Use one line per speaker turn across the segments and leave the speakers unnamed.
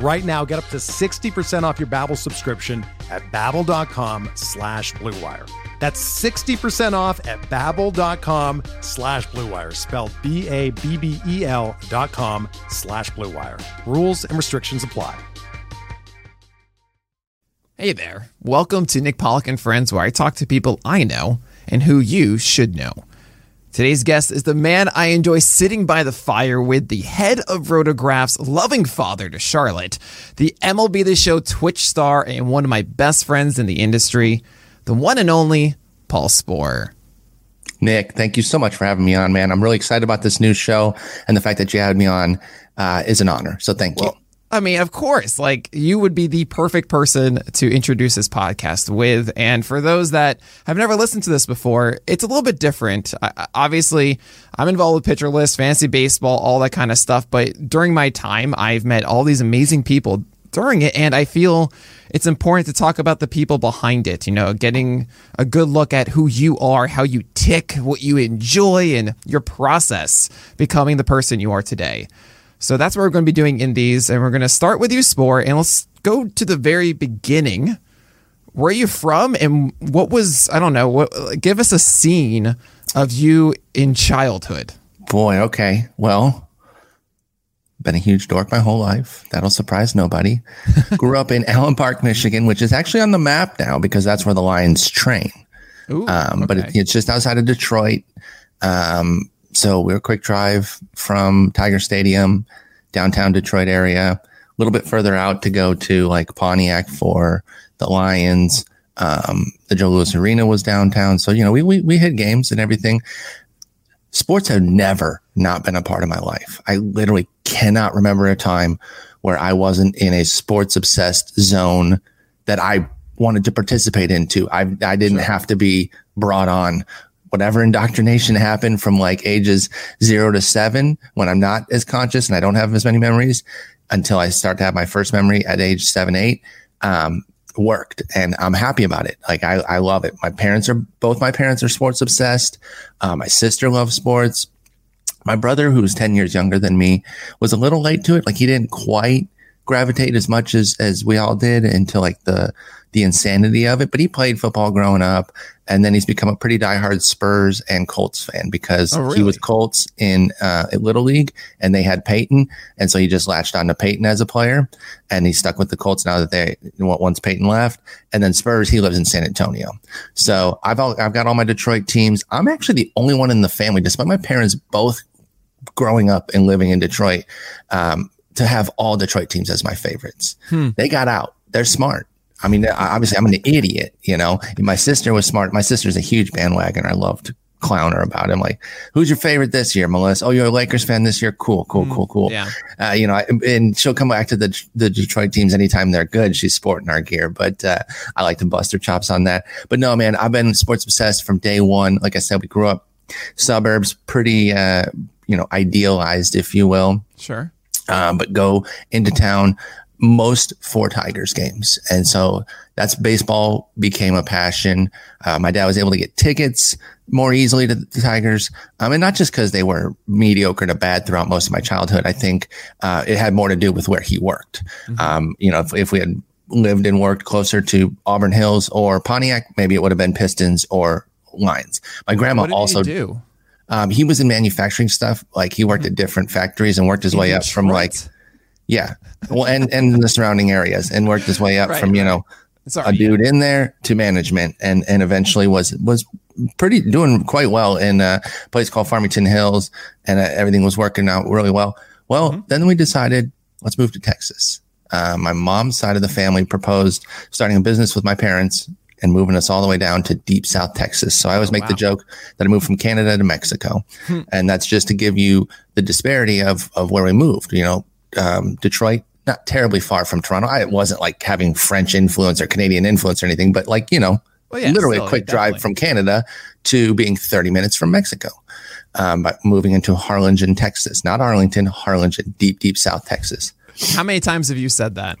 Right now, get up to 60% off your Babbel subscription at babbel.com slash bluewire. That's 60% off at babbel.com slash bluewire, spelled B-A-B-B-E-L dot com slash bluewire. Rules and restrictions apply.
Hey there. Welcome to Nick Pollack and Friends, where I talk to people I know and who you should know. Today's guest is the man I enjoy sitting by the fire with, the head of RotoGraphs loving father to Charlotte, the MLB The Show Twitch star, and one of my best friends in the industry, the one and only Paul Sporer.
Nick, thank you so much for having me on, man. I'm really excited about this new show, and the fact that you had me on uh, is an honor. So thank well, you.
I mean, of course, like you would be the perfect person to introduce this podcast with. And for those that have never listened to this before, it's a little bit different. I, obviously, I'm involved with Pitcher List, fantasy baseball, all that kind of stuff. But during my time, I've met all these amazing people during it. And I feel it's important to talk about the people behind it, you know, getting a good look at who you are, how you tick, what you enjoy, and your process becoming the person you are today. So that's what we're going to be doing in these. And we're going to start with you, Spore, and let's go to the very beginning. Where are you from? And what was, I don't know, what, give us a scene of you in childhood.
Boy, okay. Well, been a huge dork my whole life. That'll surprise nobody. Grew up in Allen Park, Michigan, which is actually on the map now because that's where the Lions train. Ooh, um, okay. But it, it's just outside of Detroit. Um, so we are a quick drive from Tiger Stadium, downtown Detroit area, a little bit further out to go to like Pontiac for the Lions. Um, the Joe Louis Arena was downtown. So, you know, we, we, we hit games and everything. Sports have never not been a part of my life. I literally cannot remember a time where I wasn't in a sports obsessed zone that I wanted to participate into. I, I didn't sure. have to be brought on whatever indoctrination happened from like ages zero to seven when I'm not as conscious and I don't have as many memories until I start to have my first memory at age seven, eight, um, worked and I'm happy about it. Like I, I love it. My parents are both my parents are sports obsessed. Uh, my sister loves sports. My brother, who's 10 years younger than me, was a little late to it. Like he didn't quite gravitate as much as, as we all did into like the, the insanity of it. But he played football growing up, and then he's become a pretty diehard Spurs and Colts fan because oh, really? he was Colts in uh, Little League, and they had Peyton, and so he just latched on to Peyton as a player, and he stuck with the Colts now that they once Peyton left, and then Spurs. He lives in San Antonio, so I've all, I've got all my Detroit teams. I'm actually the only one in the family, despite my parents both growing up and living in Detroit. Um, to have all Detroit teams as my favorites. Hmm. They got out. They're smart. I mean, obviously, I'm an idiot, you know. My sister was smart. My sister's a huge bandwagon. I love to clown her about him. Like, who's your favorite this year, Melissa? Oh, you're a Lakers fan this year? Cool, cool, mm, cool, cool. Yeah. Uh, you know, and she'll come back to the the Detroit teams anytime they're good. She's sporting our gear, but uh, I like to bust her chops on that. But no, man, I've been sports obsessed from day one. Like I said, we grew up suburbs, pretty, uh, you know, idealized, if you will.
Sure.
Um, but go into town most for Tigers games. And so that's baseball became a passion. Uh, my dad was able to get tickets more easily to the Tigers. Um, and not just because they were mediocre to bad throughout most of my childhood. I think uh, it had more to do with where he worked. Mm-hmm. Um, you know, if, if we had lived and worked closer to Auburn Hills or Pontiac, maybe it would have been Pistons or Lions. My grandma also
do.
Um, he was in manufacturing stuff. Like he worked at different factories and worked his way up from like yeah. Well, and and the surrounding areas, and worked his way up right, from you know a dude in there to management, and and eventually was was pretty doing quite well in a place called Farmington Hills, and uh, everything was working out really well. Well, mm-hmm. then we decided let's move to Texas. Uh, my mom's side of the family proposed starting a business with my parents and moving us all the way down to deep South Texas. So I always oh, make wow. the joke that I moved from Canada to Mexico. Hmm. And that's just to give you the disparity of, of where we moved. You know, um, Detroit, not terribly far from Toronto. I wasn't like having French influence or Canadian influence or anything, but like, you know, well, yeah, literally a quick definitely. drive from Canada to being 30 minutes from Mexico. Um, by moving into Harlingen, Texas, not Arlington, Harlingen, deep, deep South Texas.
How many times have you said that?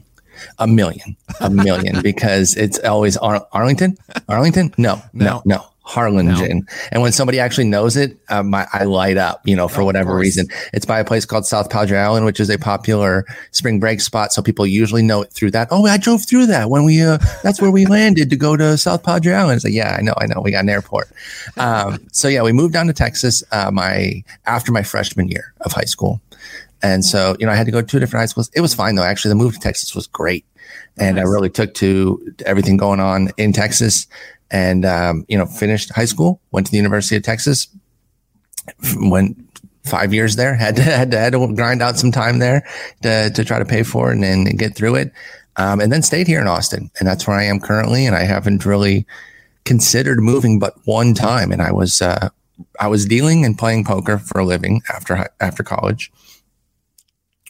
A million, a million, because it's always Ar- Arlington, Arlington. No, no, no, no. Harlingen. No. And when somebody actually knows it, um, I, I, light up, you know, for oh, whatever reason. It's by a place called South Padre Island, which is a popular spring break spot. So people usually know it through that. Oh, I drove through that when we, uh, that's where we landed to go to South Padre Island. It's like, yeah, I know, I know. We got an airport. Um, so yeah, we moved down to Texas, uh, my, after my freshman year of high school. And so, you know, I had to go to two different high schools. It was fine though. Actually, the move to Texas was great. And nice. I really took to everything going on in Texas and, um, you know, finished high school, went to the University of Texas, went five years there, had to, had to, had to grind out some time there to, to try to pay for it and, and get through it. Um, and then stayed here in Austin. And that's where I am currently. And I haven't really considered moving but one time. And I was, uh, I was dealing and playing poker for a living after, after college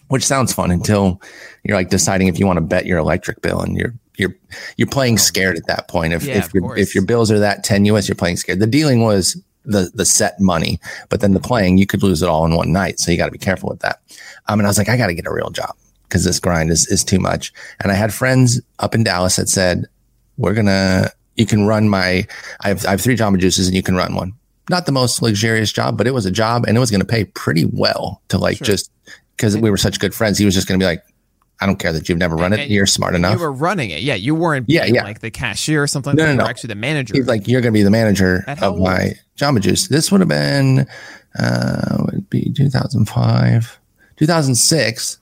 which sounds fun until you're like deciding if you want to bet your electric bill and you're you're you're playing scared at that point. If yeah, if your if your bills are that tenuous, you're playing scared. The dealing was the the set money, but then the playing you could lose it all in one night. So you got to be careful with that. Um, and I was like, I got to get a real job because this grind is is too much. And I had friends up in Dallas that said, we're gonna you can run my I have I have three Jamba Juices and you can run one. Not the most luxurious job, but it was a job and it was going to pay pretty well to like sure. just because we were such good friends, he was just going to be like, I don't care that you've never run it. You're smart enough.
You were running it. Yeah. You weren't yeah, yeah. like the cashier or something. No, no, no. actually the manager.
He's like, you're going to be the manager of my Jamba Juice. This would have been, uh, would be 2005, 2006.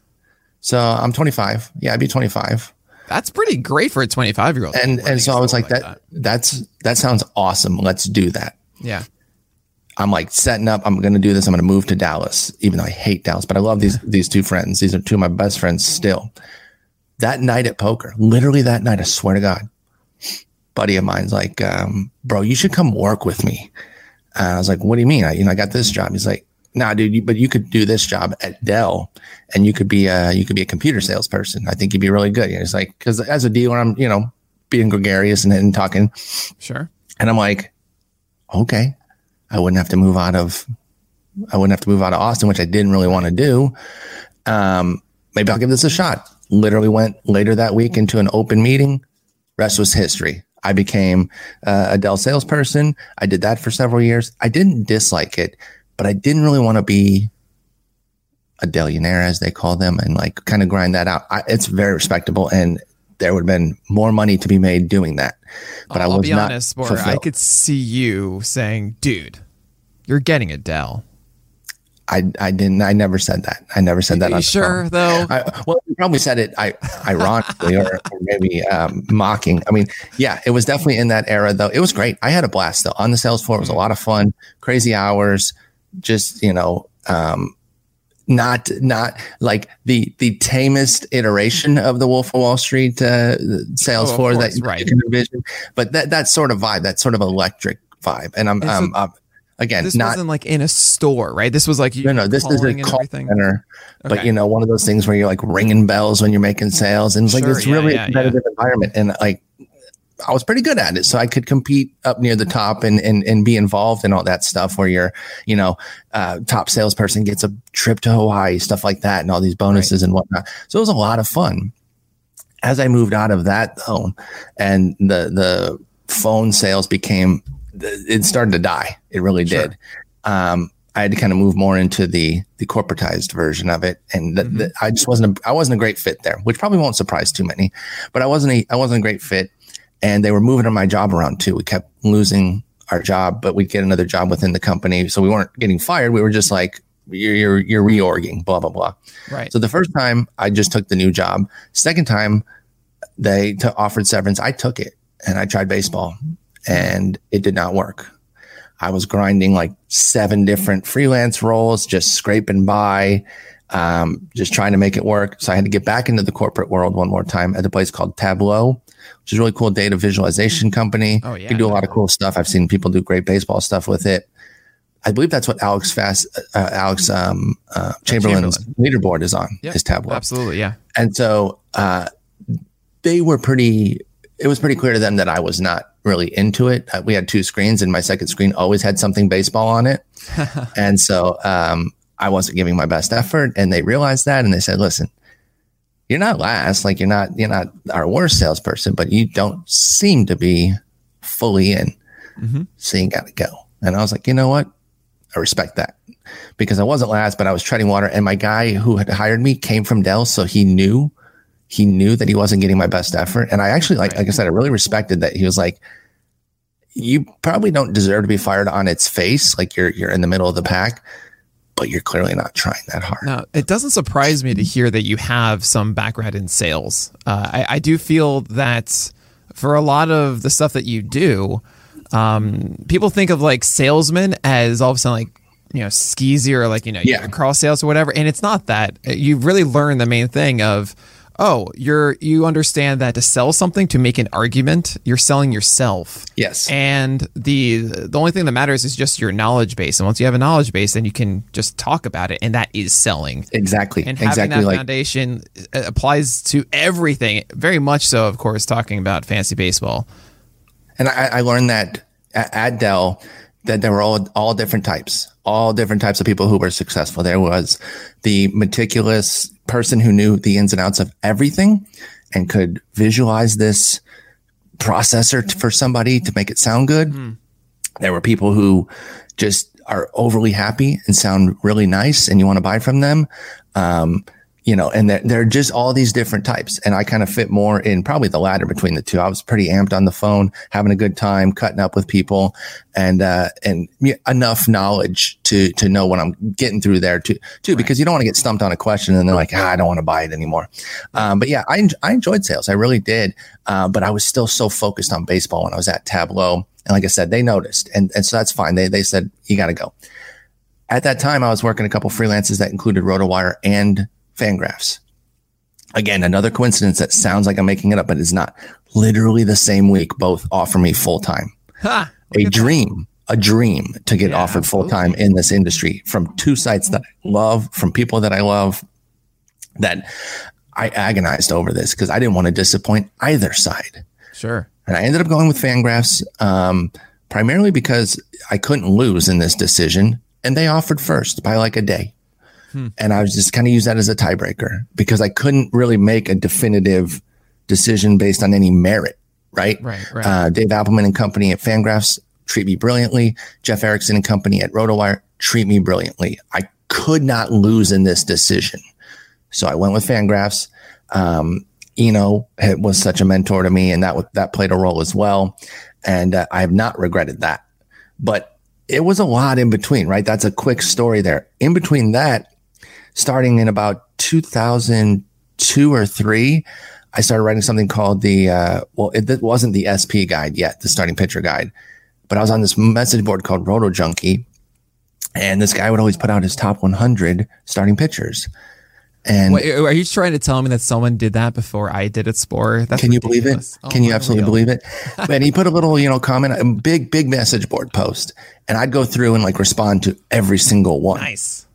So I'm 25. Yeah, I'd be 25.
That's pretty great for a 25 year old.
And, and so I was like, like that, that, that's, that sounds awesome. Let's do that.
Yeah.
I'm like setting up. I'm going to do this. I'm going to move to Dallas, even though I hate Dallas, but I love these these two friends. These are two of my best friends still. That night at poker, literally that night, I swear to God, buddy of mine's like, um, "Bro, you should come work with me." And I was like, "What do you mean? I you know I got this job." He's like, "Nah, dude, you, but you could do this job at Dell, and you could be a you could be a computer salesperson. I think you'd be really good." And he's like, "Because as a dealer, I'm you know being gregarious and, and talking."
Sure.
And I'm like, "Okay." I wouldn't have to move out of I wouldn't have to move out of Austin, which I didn't really want to do. Um, maybe I'll give this a shot. Literally went later that week into an open meeting. Rest was history. I became uh, a Dell salesperson. I did that for several years. I didn't dislike it, but I didn't really want to be a Dellionaire, as they call them, and like kind of grind that out. I, it's very respectable, and there would have been more money to be made doing that. But I'll, I was be not honest,
I could see you saying, "Dude, you're getting a Dell."
I, I didn't I never said that. I never said that.
Are you sure though?
I, well, you probably said it I, ironically or, or maybe um, mocking. I mean, yeah, it was definitely in that era though. It was great. I had a blast though on the sales floor. It was a lot of fun, crazy hours. Just you know, um, not not like the the tamest iteration of the Wolf of Wall Street uh, sales oh, floor course, that right. you can envision, but that that sort of vibe, that sort of electric vibe, and I'm, um, I'm again
this
not
wasn't like in a store, right? This was like
no, no, this is a call center, okay. but you know, one of those things where you're like ringing bells when you're making sales, and it's sure, like it's yeah, really yeah, competitive yeah. environment, and like I was pretty good at it. So I could compete up near the top and, and, and be involved in all that stuff where you're, you know, uh, top salesperson gets a trip to Hawaii, stuff like that, and all these bonuses right. and whatnot. So it was a lot of fun. As I moved out of that though, and the, the phone sales became, it started to die. It really sure. did. Um, I had to kind of move more into the the corporatized version of it, and the, mm-hmm. the, I just wasn't a, I wasn't a great fit there, which probably won't surprise too many. But I wasn't a I wasn't a great fit and they were moving my job around too. We kept losing our job, but we'd get another job within the company. So we weren't getting fired. We were just like, you're, you're, you're reorging, blah, blah, blah.
Right.
So the first time I just took the new job. Second time they t- offered severance. I took it and I tried baseball and it did not work. I was grinding like seven different freelance roles, just scraping by, um, just trying to make it work. So I had to get back into the corporate world one more time at a place called Tableau, which is a really cool data visualization company.
Oh, yeah.
You do a lot of cool stuff. I've seen people do great baseball stuff with it. I believe that's what Alex Fast, uh, Alex um, uh, Chamberlain's leaderboard is on.
Yep.
His Tableau.
Absolutely, yeah.
And so uh, they were pretty, it was pretty clear to them that I was not really into it. Uh, we had two screens, and my second screen always had something baseball on it. and so um, I wasn't giving my best effort. And they realized that and they said, listen, you're not last, like you're not, you're not our worst salesperson, but you don't seem to be fully in.
Mm-hmm.
So you got to go. And I was like, you know what? I respect that because I wasn't last, but I was treading water. And my guy who had hired me came from Dell, so he knew he knew that he wasn't getting my best effort. And I actually like, like I said, I really respected that he was like, you probably don't deserve to be fired on its face. Like you're you're in the middle of the pack, but you're clearly not trying that hard.
Now, it doesn't surprise me to hear that you have some background in sales. Uh, I, I do feel that for a lot of the stuff that you do, um, people think of like salesmen as all of a sudden like you know skeezy or like you know
Yeah.
cross sales or whatever, and it's not that. You've really learned the main thing of oh you're you understand that to sell something to make an argument you're selling yourself
Yes.
and the the only thing that matters is just your knowledge base and once you have a knowledge base then you can just talk about it and that is selling
exactly.
and having
exactly
that
like
foundation uh, applies to everything very much so of course talking about fantasy baseball
And I, I learned that at, at Dell that there were all all different types, all different types of people who were successful. There was the meticulous person who knew the ins and outs of everything and could visualize this processor t- for somebody to make it sound good. There were people who just are overly happy and sound really nice and you want to buy from them. Um, you know, and they're, they're just all these different types. And I kind of fit more in probably the latter between the two. I was pretty amped on the phone, having a good time, cutting up with people and, uh, and enough knowledge to, to know what I'm getting through there too, too, because you don't want to get stumped on a question and they're like, ah, I don't want to buy it anymore. Um, but yeah, I, I enjoyed sales. I really did. Uh, but I was still so focused on baseball when I was at Tableau. And like I said, they noticed. And, and so that's fine. They, they said, you got to go. At that time, I was working a couple freelances that included RotoWire and Fangraphs. Again, another coincidence that sounds like I'm making it up, but it's not. Literally the same week, both offer me full time.
ha
A dream, a dream to get
Yeah,
offered full time in this industry from two sites that I love, from people that I love. That I agonized over this because I didn't want to disappoint either side.
sure
And I ended up going with Fangraphs um, primarily because I couldn't lose in this decision. And they offered first by like a day. And I was just kind of use that as a tiebreaker because I couldn't really make a definitive decision based on any merit. Right.
Right, right.
Uh, Dave Appelman and company at Fangraphs treat me brilliantly. Jeff Erickson and company at RotoWire treat me brilliantly. I could not lose in this decision. So I went with Fangraphs. Um, Eno was such a mentor to me, and that that played a role as well. And uh, I have not regretted that. But it was a lot in between, right? That's a quick story there. In between that, starting in about 2002 or three, I started writing something called the uh, well, it, it wasn't the SP guide yet, the starting pitcher guide, but I was on this message board called Roto Junkie, and this guy would always put out his top 100 starting pitchers. And
Wait, are you trying to tell me that someone did that before I did at Spore? That's
Can you believe it?
Oh,
Can you absolutely believe it? and he put a little, you know, comment, a big, big message board post, and I'd go through and like respond to every single one.
Nice.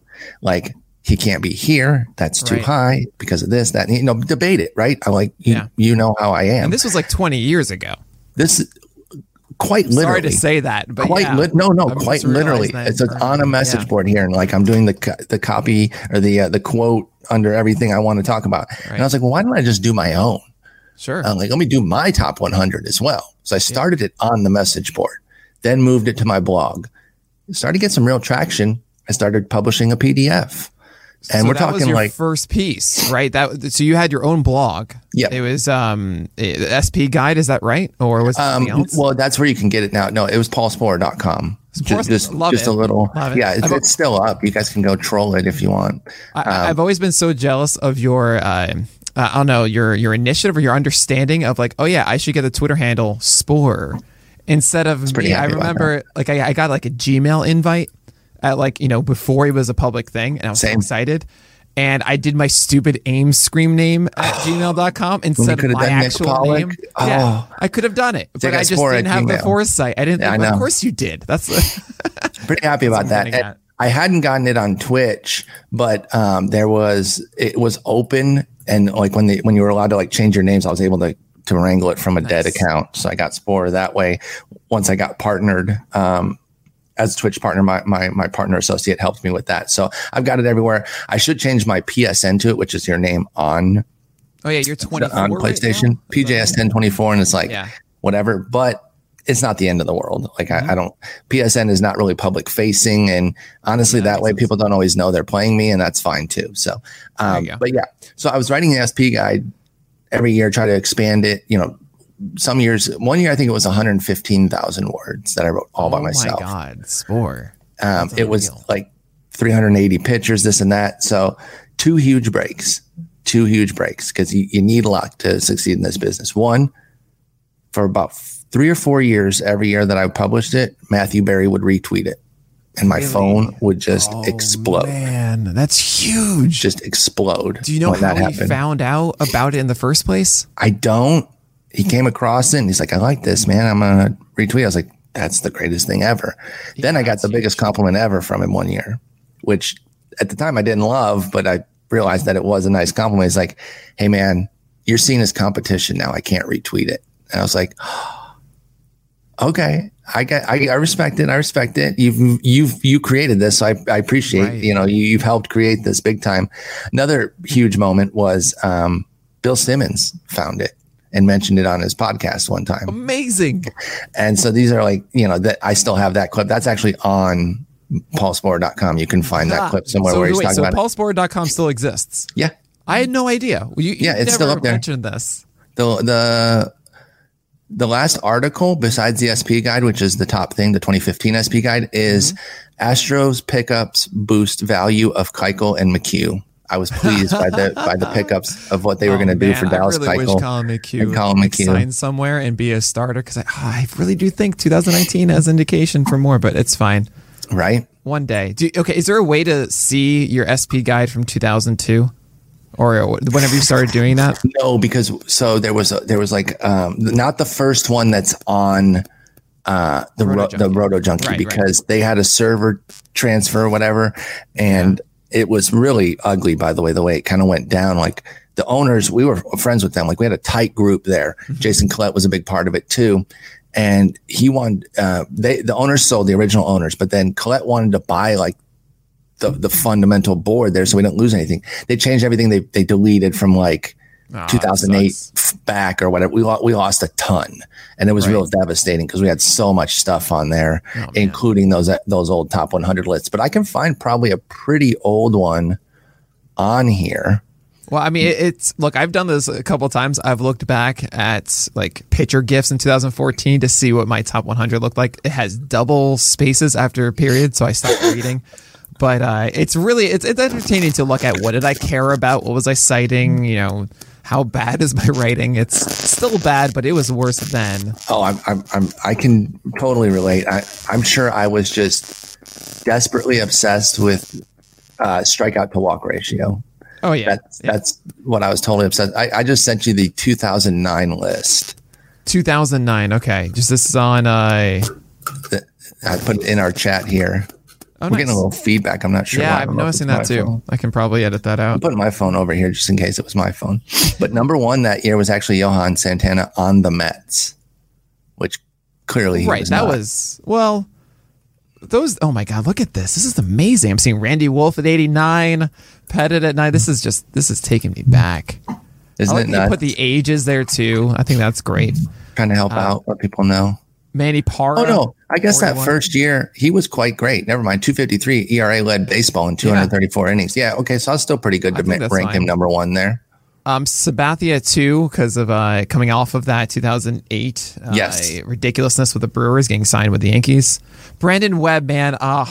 Like he can't be here. That's too
Right.
high because of this, that, you know, debate it, right? I like you.
Yeah.
You know how I am.
And this was like 20 years ago.
this quite literally.
Sorry to say that, but
quite
yeah.
lit no no
I'm
quite literally it's, on a message
yeah.
board here and like i'm doing the co- the copy or the uh, the quote under everything i want to talk about and i was like well why don't i just do my own
Sure.
I'm like let me do my top 100 as well so i started it on the message board then moved it to my blog started to get some real traction i started publishing a pdf and
so
we're talking like
first piece, right? That so you had your own blog.
Yeah,
It was um eh, SP guide, is that right? Or was it
um,
something else?
well that's where you can get it now no it was paulsporer.com
Spore-
just just,
love
just
it.
a little
Love it.
yeah it's, it's still up you guys can go troll it if you want
I, I've always been so jealous of your uh, I don't know your your initiative or your understanding of like oh yeah I should get the Twitter handle Spore instead of me, I remember like I, I got like a Gmail invite at like you know before it was a public thing, and I was so excited. And I did my stupid AIM scream name at gmail.com instead of my actual name. Yeah,
Oh.
I could have done it, but I just didn't have the foresight. I didn't.
Yeah, I
think, of course you did. That's
pretty happy about that.
getting
And
at.
I hadn't gotten it on Twitch, but um, there was it was open, and like when they when you were allowed to like change your names, I was able to to wrangle it from a dead account. So I got Spore that way. Once I got partnered um, as Twitch partner, my, my my partner associate helped me with that. So I've got it everywhere. I should change my PSN to it, which is your name on
oh yeah, you're 24
on PlayStation,
now?
PJS 1024, and it's like
Yeah.
whatever. But it's not the end of the world. Like
Mm-hmm.
I, I don't. PSN is not really public facing, and honestly,
Yeah, that
way
makes
people don't always know they're playing me, and that's fine too. So, um, but yeah. So I was writing the SP guide every year, try to expand it. You know, some years, one year I think it was 115,000 words that I wrote all by
oh
myself.
my god, Spore.
Um, it was
unreal.
like 380 pictures, this and that. So two huge breaks, two huge breaks because you, you need luck to succeed in this business. One, for about three or four years, every year that I published it, Matthew Berry would retweet it, and my
Really?
phone would just
Oh,
explode,
Man, that's huge.
just explode.
Do you know
when
how
that
he
happened.
found out about it in the first place?
I don't. He came across it and he's like, I like this, man. I'm going to retweet. I was like, that's the greatest thing ever. then I got the biggest compliment ever from him one year, which at the time I didn't love, but I realized that it was a nice compliment. He's like, hey, man, you're seen as competition now. I can't retweet it. And I was like, okay. I get, I, I respect it. I respect it. You've, you've, you created this. So I, I appreciate,
Right.
you know, you, you've helped create this big time. Another huge moment was, um, Bill Simmons found it and mentioned it on his podcast one time.
Amazing.
And so these are like, you know, that I still have that clip. That's actually on paulsporer.com. You can find that
Ah,
clip somewhere
so
where he's
wait,
talking
so
about it.
paulsporer.com still exists.
Yeah.
I had no idea. You, you
Yeah, it's still up there.
mentioned this.
The, the, the last article besides the SP guide, which is the top thing, the 2015 SP guide is
Mm-hmm.
Astros pickups boost value of Keuchel and McHugh. I was pleased by the, by the pickups of what they were going to do
Oh,
for Dallas
I really
Keuchel.
wish Collin McHugh,
and
Collin
McHugh.
sign somewhere and be a starter because I, ah, I really do think 2019 has indication for more, but it's fine.
right?
One day. Do, okay, is there a way to see your SP guide from 2002? Or whenever you started doing that?
No, because so there was a, there was like um, not the first one that's on uh, the ro- the. Roto Junkie
Right, right.
because they had a server transfer or whatever, and it was really ugly. By the way, the way it kind of went down, like the owners, we were friends with them. Like we had a tight group there.
Mm-hmm.
Jason Collette was a big part of it too. And he wanted, uh, they, the owners sold the original owners, but then Collette wanted to buy like the, the fundamental board there so we don't lose anything. They changed everything. They, they deleted from like
Ah,
2008
sucks.
back or whatever. We, lo- we lost a ton and it was real devastating because we had so much stuff on there,
Oh,
including those, those old top 100 lists. But I can find probably a pretty old one on here.
Well, I mean, it's look. I've done this a couple of times. I've looked back at like pitcher gifts in 2014 to see what my top 100 looked like. It has double spaces after a period, so I stopped reading. But uh, it's really it's it's entertaining to look at what did I care about? What was I citing? You know, how bad is my writing? It's still bad, but it was worse then.
Oh, I'm, I'm, I'm, I can totally relate. I, I'm sure I was just desperately obsessed with uh, strikeout to walk ratio.
Oh yeah,
That's that's what I was totally obsessed. I, I just sent you the 2009 list.
2009. Okay, just this is on. Uh,
I put it in our chat here.
Oh,
We're
nice.
getting a little feedback. I'm not sure.
yeah, I'm
don't know if
noticing that too.
phone.
I can probably edit that out.
I'm putting my phone over here just in case it was my phone. But number one that year was actually Johan Santana on the Mets, which clearly he
right
was
that
not.
was well those oh my god look at this this is amazing i'm seeing randy wolf at 89 pettitte at 9 this is just this is taking me back
Isn't
i like
it
that you put the ages there too i think that's great
Trying to help uh, out, let people know.
Manny parra
Oh no, I guess that first year he was quite great. Never mind, 253 ERA led baseball in 234 innings. Yeah, okay, so I was still pretty good to ma- rank him number one there.
um sabathia too because of uh coming off of that 2008 uh,
Yes.
ridiculousness with the brewers getting signed with the yankees brandon webb man ah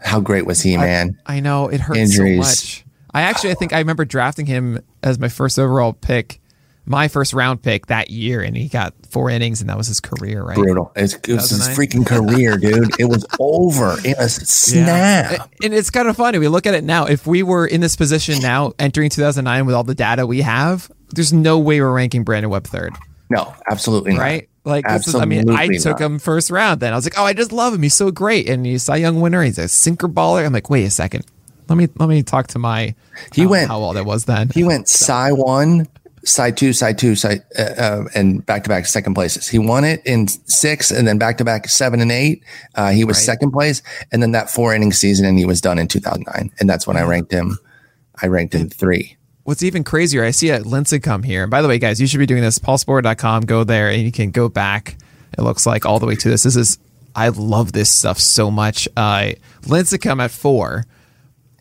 How great was he, man?
I know it hurts
Injuries.
so much. I actually, I think I remember drafting him as my first overall pick my first round pick that year, and he got four innings, and that was his career, right?
Brutal. It's, it was his freaking career, dude. It was over in a snap.
Yeah. And it's kind of funny. We look at it now. If we were in this position now, entering 2009 with all the data we have, there's no way we're ranking Brandon Webb third.
No, absolutely not.
Right? Like, is, I mean, I took not. him first round. Then I was like, oh, I just love him. He's so great, and he's a young winner. He's a sinker baller. I'm like, wait a second. Let me let me talk to my.
He um, went
how old it was then.
He went Cy one, side two, side two, side uh, uh, and back to back second places. He won it in six, and then back to back seven and eight. Uh, he was right. second place, and then that four inning season, and he was done in 2009, and that's when I ranked him. I ranked him three.
What's even crazier, I see a come here. And by the way, guys, you should be doing this. PaulSporer.com. Go there, and you can go back. It looks like all the way to this. This is I love this stuff so much. Uh, Lincecum at four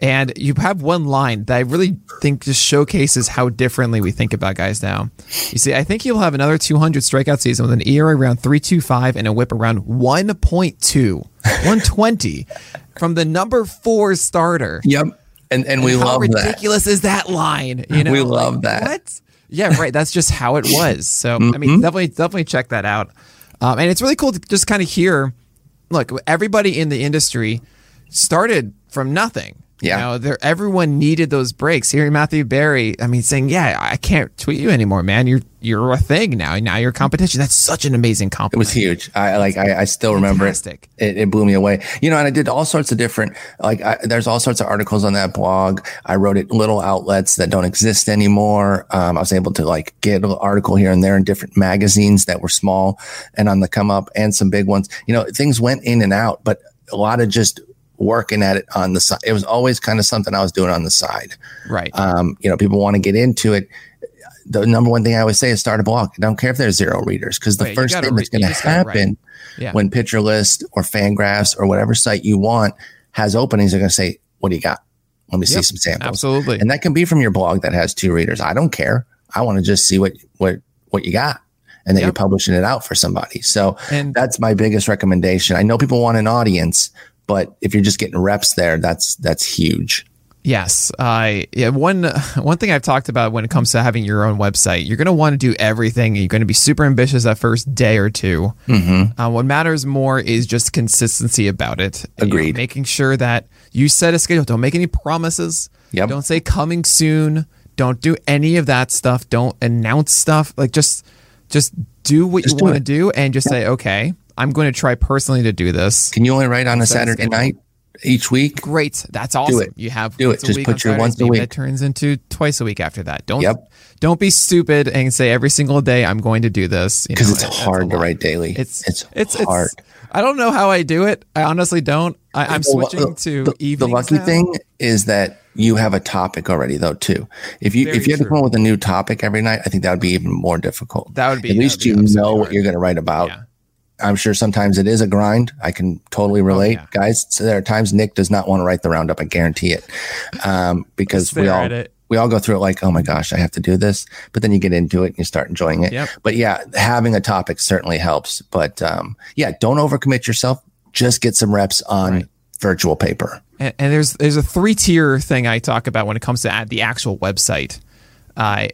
and you have one line that I really think just showcases how differently we think about guys now. You see, I think he'll have another 200 strikeout season with an ERA around 325 and a whip around 1.2, 120 from the number four starter.
Yep. And, and, and we love
ridiculous that. ridiculous is that line? You know,
we love like, that.
What? Yeah, right. That's just how it was. So, mm-hmm. I mean, mm-hmm. definitely, definitely check that out. Um, and it's really cool to just kind of hear look, everybody in the industry started from nothing yeah. You know, there everyone needed those breaks. Hearing Matthew Berry, I mean, saying, "Yeah, I can't tweet you anymore, man. You're you're a thing now. Now you're competition." That's such an amazing compliment.
It was huge. I like. I, I still remember it. it. It blew me away. You know, and I did all sorts of different. Like, I, there's all sorts of articles on that blog. I wrote it little outlets that don't exist anymore. Um, I was able to like get an article here and there in different magazines that were small and on the come up, and some big ones. You know, things went in and out, but a lot of just working at it on the side. It was always kind of something I was doing on the side.
Right.
Um, you know, people want to get into it. The number one thing I always say is start a blog. I don't care if there's zero readers because the first thing that's going to happen yeah. when Pitcher List or Fangraphs or whatever site you want has openings, they're going to say, "What do you got? Let me yep, see some samples."
Absolutely.
And that can be from your blog that has two readers. I don't care. I want to just see what what what you got and that yep. you're publishing it out for somebody. So and that's my biggest recommendation. I know people want an audience, but if you're just getting reps there, that's that's huge.
Yes, uh, yeah. One one thing I've talked about when it comes to having your own website, you're going to want to do everything. You're going to be super ambitious that first day or 2
mm-hmm.
uh, what matters more is just consistency about it.
Agreed.
You know, making sure that you set a schedule. Don't make any promises.
Yep.
Don't say coming soon. Don't do any of that stuff. Don't announce stuff. Like just just do what just you want to do and just say okay. I'm going to try personally to do this.
Can you only write on a Saturday night each week?
Great. That's awesome.
Do it.
You have
do it. Just put your once a week.
That turns into twice a week after that. Don't yep. don't be stupid and say every single day I'm going to do this
because it's hard to write daily.
It's
it's
it's
hard.
It's, I don't know how I do it. I honestly don't. I, am switching the, to
the,
evenings.
The lucky
now.
thing is that you have a topic already though too. If you Very if you had to come up with a new topic every night, I think that would be even more difficult.
That would be
at least you know hard. what you're going to write about.
Yeah.
I'm sure sometimes it is a grind. I can totally oh, relate, oh, yeah. guys. So there are times Nick does not want to write the roundup. I guarantee it, um, because we all we all go through it like, oh my gosh, I have to do this. But then you get into it and you start enjoying it.
Yep.
But yeah, having a topic certainly helps. But um, yeah, don't overcommit yourself. Just get some reps on right. virtual paper.
And, and, there's there's a three tier thing I talk about when it comes to the actual website. Uh,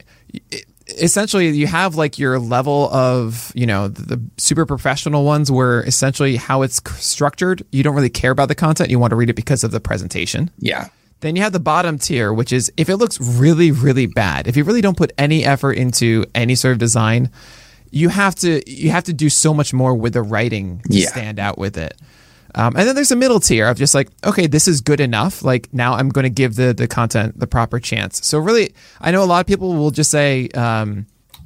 it, essentially you have like your level of you know the super professional ones where essentially how it's structured you don't really care about the content you want to read it because of the presentation.
Yeah.
Then you have the bottom tier which is if it looks really really bad if you really don't put any effort into any sort of design you have to you have to do so much more with the writing to yeah. stand out with it um, and then there's a middle tier of just like, okay, this is good enough. Like now I'm going to give the the content the proper chance. So really, I know a lot of people will just say, um,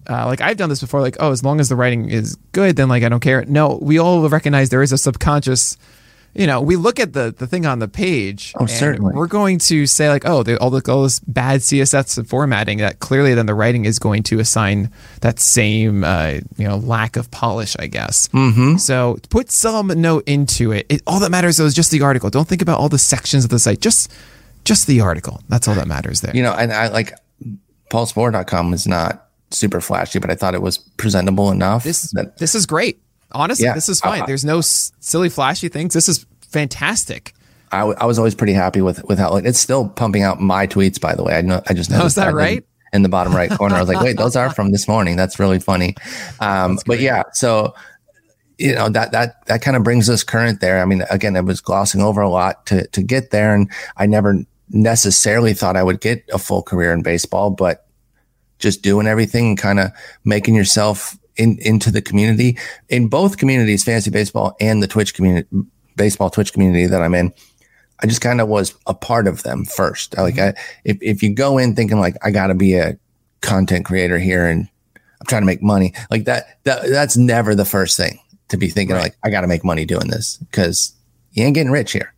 uh, like I've done this before, like, oh, as long as the writing is good, then like I don't care. No, we all recognize there is a subconscious you know, we look at the the thing on the page.
Oh, certainly.
We're going to say like, oh, all the all this bad CSS and formatting. That clearly, then the writing is going to assign that same uh, you know lack of polish, I guess.
Mm-hmm.
So put some note into it. it. All that matters though is just the article. Don't think about all the sections of the site. Just just the article. That's all that matters there.
You know, and I like PaulSporer.com is not super flashy, but I thought it was presentable enough.
This that, this is great. Honestly, yeah, this is fine. There's no s- silly, flashy things. This is fantastic.
I, w- I was always pretty happy with with how like, it's still pumping out my tweets. By the way, I know I just
know. Oh, is that, that right?
in the bottom right corner. I was like, wait, those are from this morning. That's really funny. Um, but yeah, so you know that that that kind of brings us current there. I mean, again, I was glossing over a lot to to get there, and I never necessarily thought I would get a full career in baseball, but just doing everything and kind of making yourself in into the community in both communities, fantasy baseball and the Twitch community, baseball Twitch community that I'm in. I just kind of was a part of them first. Like, I, if if you go in thinking like I got to be a content creator here and I'm trying to make money, like that, that that's never the first thing to be thinking
Right.
like I got to make money doing this because you ain't getting rich here.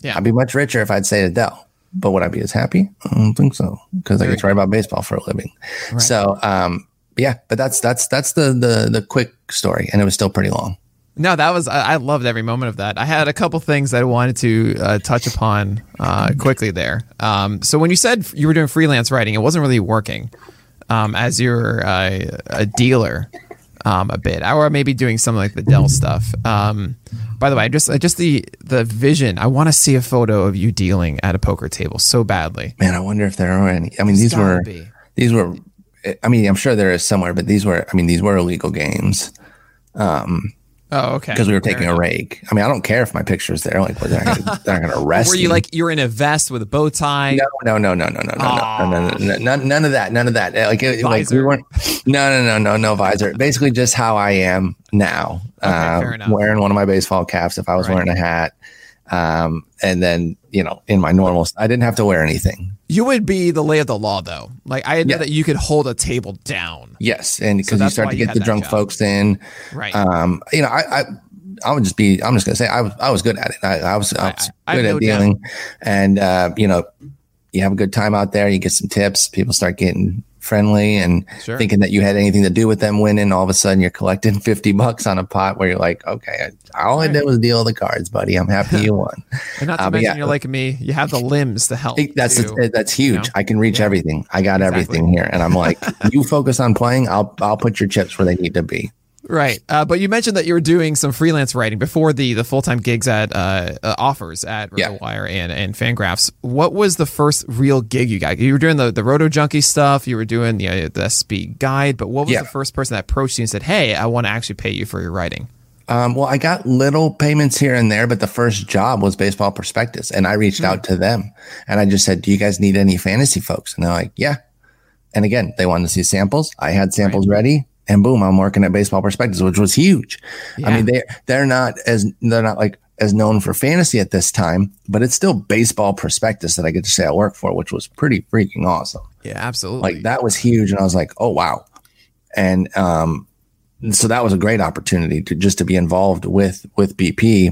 Yeah.
I'd be much richer if I'd stayed at Dell, but would I be as happy? I don't think so because I to write about baseball for a living. So, um, yeah, but that's that's that's the the the quick story, and it was still pretty long.
No, that was I, loved every moment of that. I had a couple things that I wanted to uh, touch upon uh, quickly there. Um, so when you said you were doing freelance writing, it wasn't really working um, as you're uh, a dealer um, a bit, or maybe doing something like the Dell stuff. Um, by the way, just just the the vision. I want to see a photo of you dealing at a poker table so badly.
Man, I wonder if there are any. I mean, these were
be.
these were. I mean, I'm sure there is somewhere, but these were. I mean, these were illegal games
Oh, okay.
because we were
Fair
taking a rake. I mean, I don't care if my picture's there. Like, they're not gonna, they're not going to arrest you.
Were you like you're in a vest with a bow tie?
No, no, no, no, no, no, no, no, no, no, no, none, of that, none of that. Like, it, like we weren't. No, no, no, no, no visor. Basically, just how I am now. uh,
fair enough.
Wearing one of my baseball caps if I was
Right.
wearing a hat, um, and then you know, in my normal, I didn't have to wear anything.
You would be the lay of the law, though. Like I know
Yeah.
that you could hold a table down.
Yes, and because you start to get the drunk
job.
folks in.
Right.
Um, you know, I, I, I would just be. I'm just gonna say I was. I was good at it. I, I was. I was
I-
good
no
at dealing, and uh, you know, you have a good time out there. You get some tips. People start getting friendly and
Sure.
thinking that you had anything to do with them winning. All of a sudden, you're collecting fifty bucks on a pot where you're like, okay, I, all I did was deal the cards, buddy. I'm happy you won.
and not to
uh,
mention,
yeah.
you're like me. You have the limbs to help.
That's
too.
that's huge.
know?
I can reach
Yeah.
everything. I got everything here, and I'm like, you focus on playing. I'll I'll put your chips where they need to be.
Right. Uh, but you mentioned that you were doing some freelance writing before the the full time gigs at uh, uh, offers at
Yeah.
And and Fangraphs. What was the first real gig you got? You were doing the the Roto Junkie stuff. You were doing the uh, the SP guide. But what was
Yeah.
the first person that approached you and said, "Hey, I want to actually pay you for your writing"?
Um, well, I got little payments here and there, but the first job was Baseball Prospectus, and I reached out to them and I just said, "Do you guys need any fantasy folks?" And they're like, "Yeah." And again, they wanted to see samples. I had samples ready, and boom, I'm working at Baseball Prospectus, which was huge. I mean, they they're not as they're not like as known for fantasy at this time, but it's still Baseball Prospectus that I get to say I work for, which was pretty freaking awesome
Yeah, absolutely.
like that was huge and i was like oh wow and um so that was a great opportunity to just to be involved with with bp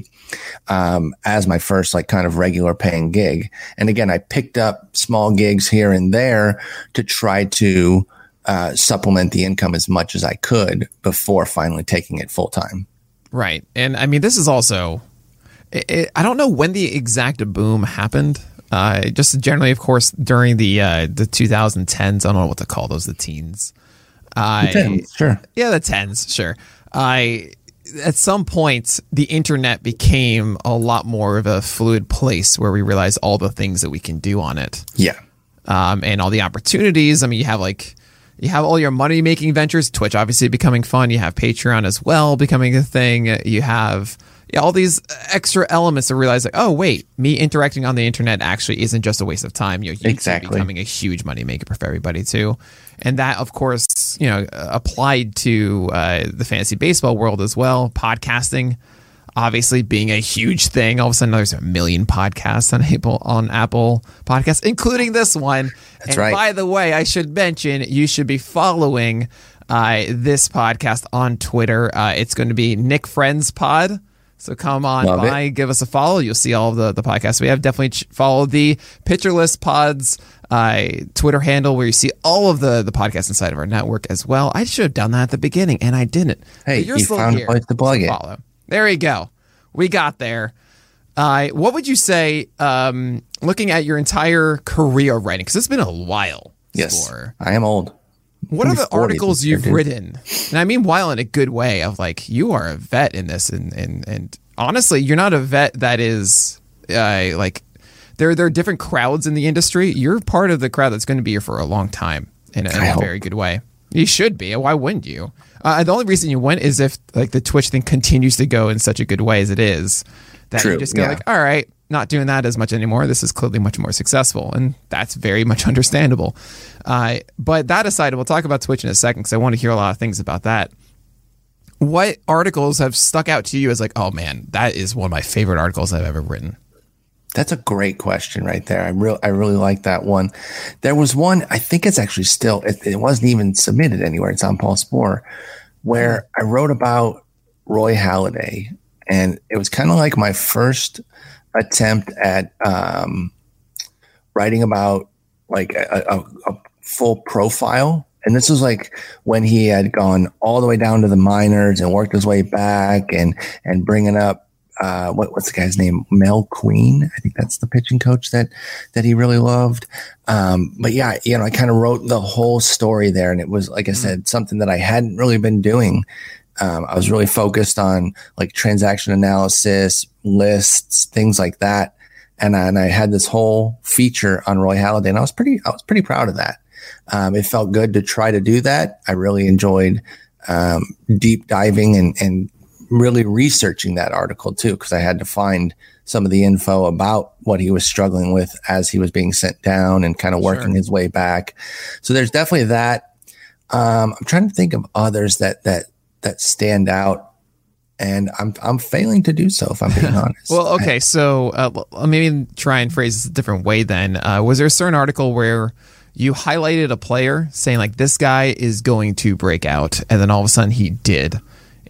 um as my first like kind of regular paying gig and again i picked up small gigs here and there to try to uh, supplement the income as much as i could before finally taking it full time
Right. And I mean, this is also, it, it, I don't know when the exact boom happened. Uh, just generally, of course, during the uh, the 2010s. I don't know what to call those, the teens. I,
sure
yeah, the tens, sure. I at some point the internet became a lot more of a fluid place where we realized all the things that we can do on it
yeah
um, and all the opportunities. I mean, you have like you have all your money making ventures, Twitch obviously becoming fun. You have Patreon as well becoming a thing. You have yeah, all these extra elements to realize like, oh wait, me interacting on the internet actually isn't just a waste of time. You know, YouTube
Exactly.
becoming a huge money maker for everybody too, and that of course you know applied to uh, the fantasy baseball world as well. Podcasting obviously being a huge thing. All of a sudden, there's a million podcasts on Apple on Apple Podcasts, including this one.
That's
and
right.
By the way, I should mention you should be following uh, this podcast on Twitter. Uh, it's going to be Nick Friends Pod. So come on
Love
by, give us a follow. You'll see all of the, the podcasts we have. Definitely ch- follow the List Pods uh, Twitter handle where you see all of the, the podcasts inside of our network as well. I should have done that at the beginning, and I didn't.
Hey,
you're
you
still
found a
here,
place to plug
so
it.
Follow. There you go. We got there. Uh, what would you say, um, looking at your entire career writing, because it's been a while.
yes i am old
What are the articles you've
dude.
written? And I mean while in a good way of like you are a vet in this and and, and honestly you're not a vet that is uh, like there there are different crowds in the industry. You're part of the crowd that's going to be here for a long time. in a, in a very good way. You should be. Why wouldn't you? Uh, the only reason you went is if like the Twitch thing continues to go in such a good way as it is, that
True,
you just go
yeah.
like, all right, not doing that as much anymore. This is clearly much more successful, and that's very much understandable. Uh, but that aside, we'll talk about Twitch in a second because I want to hear a lot of things about that. What articles have stuck out to you as like, oh man, that is one of my favorite articles I've ever written?
That's a great question right there. I real I really like that one. There was one, I think it's actually still it, it wasn't even submitted anywhere. It's on Paul Sporer, where I wrote about Roy Halladay. And it was kind of like my first attempt at um, writing about like a, a, a full profile. And this was like when he had gone all the way down to the minors and worked his way back and and bringing up uh, what, what's the guy's name? Mel Queen. I think that's the pitching coach that that he really loved. Um, but yeah, you know, I kind of wrote the whole story there, and it was like I said, something that I hadn't really been doing. Um, I was really focused on like transaction analysis, lists, things like that, and I, and I had this whole feature on Roy Halladay, and I was pretty I was pretty proud of that. Um, it felt good to try to do that. I really enjoyed um, deep diving and and really researching that article too, because I had to find some of the info about what he was struggling with as he was being sent down and kind of working
Sure.
his way back. So there's definitely that. Um, I'm trying to think of others that that that stand out, and I'm I'm failing to do so if I'm being honest.
Well, okay, so uh, maybe try and phrase this a different way. Then, uh, was there a certain article where you highlighted a player saying like this guy is going to break out, and then all of a sudden he did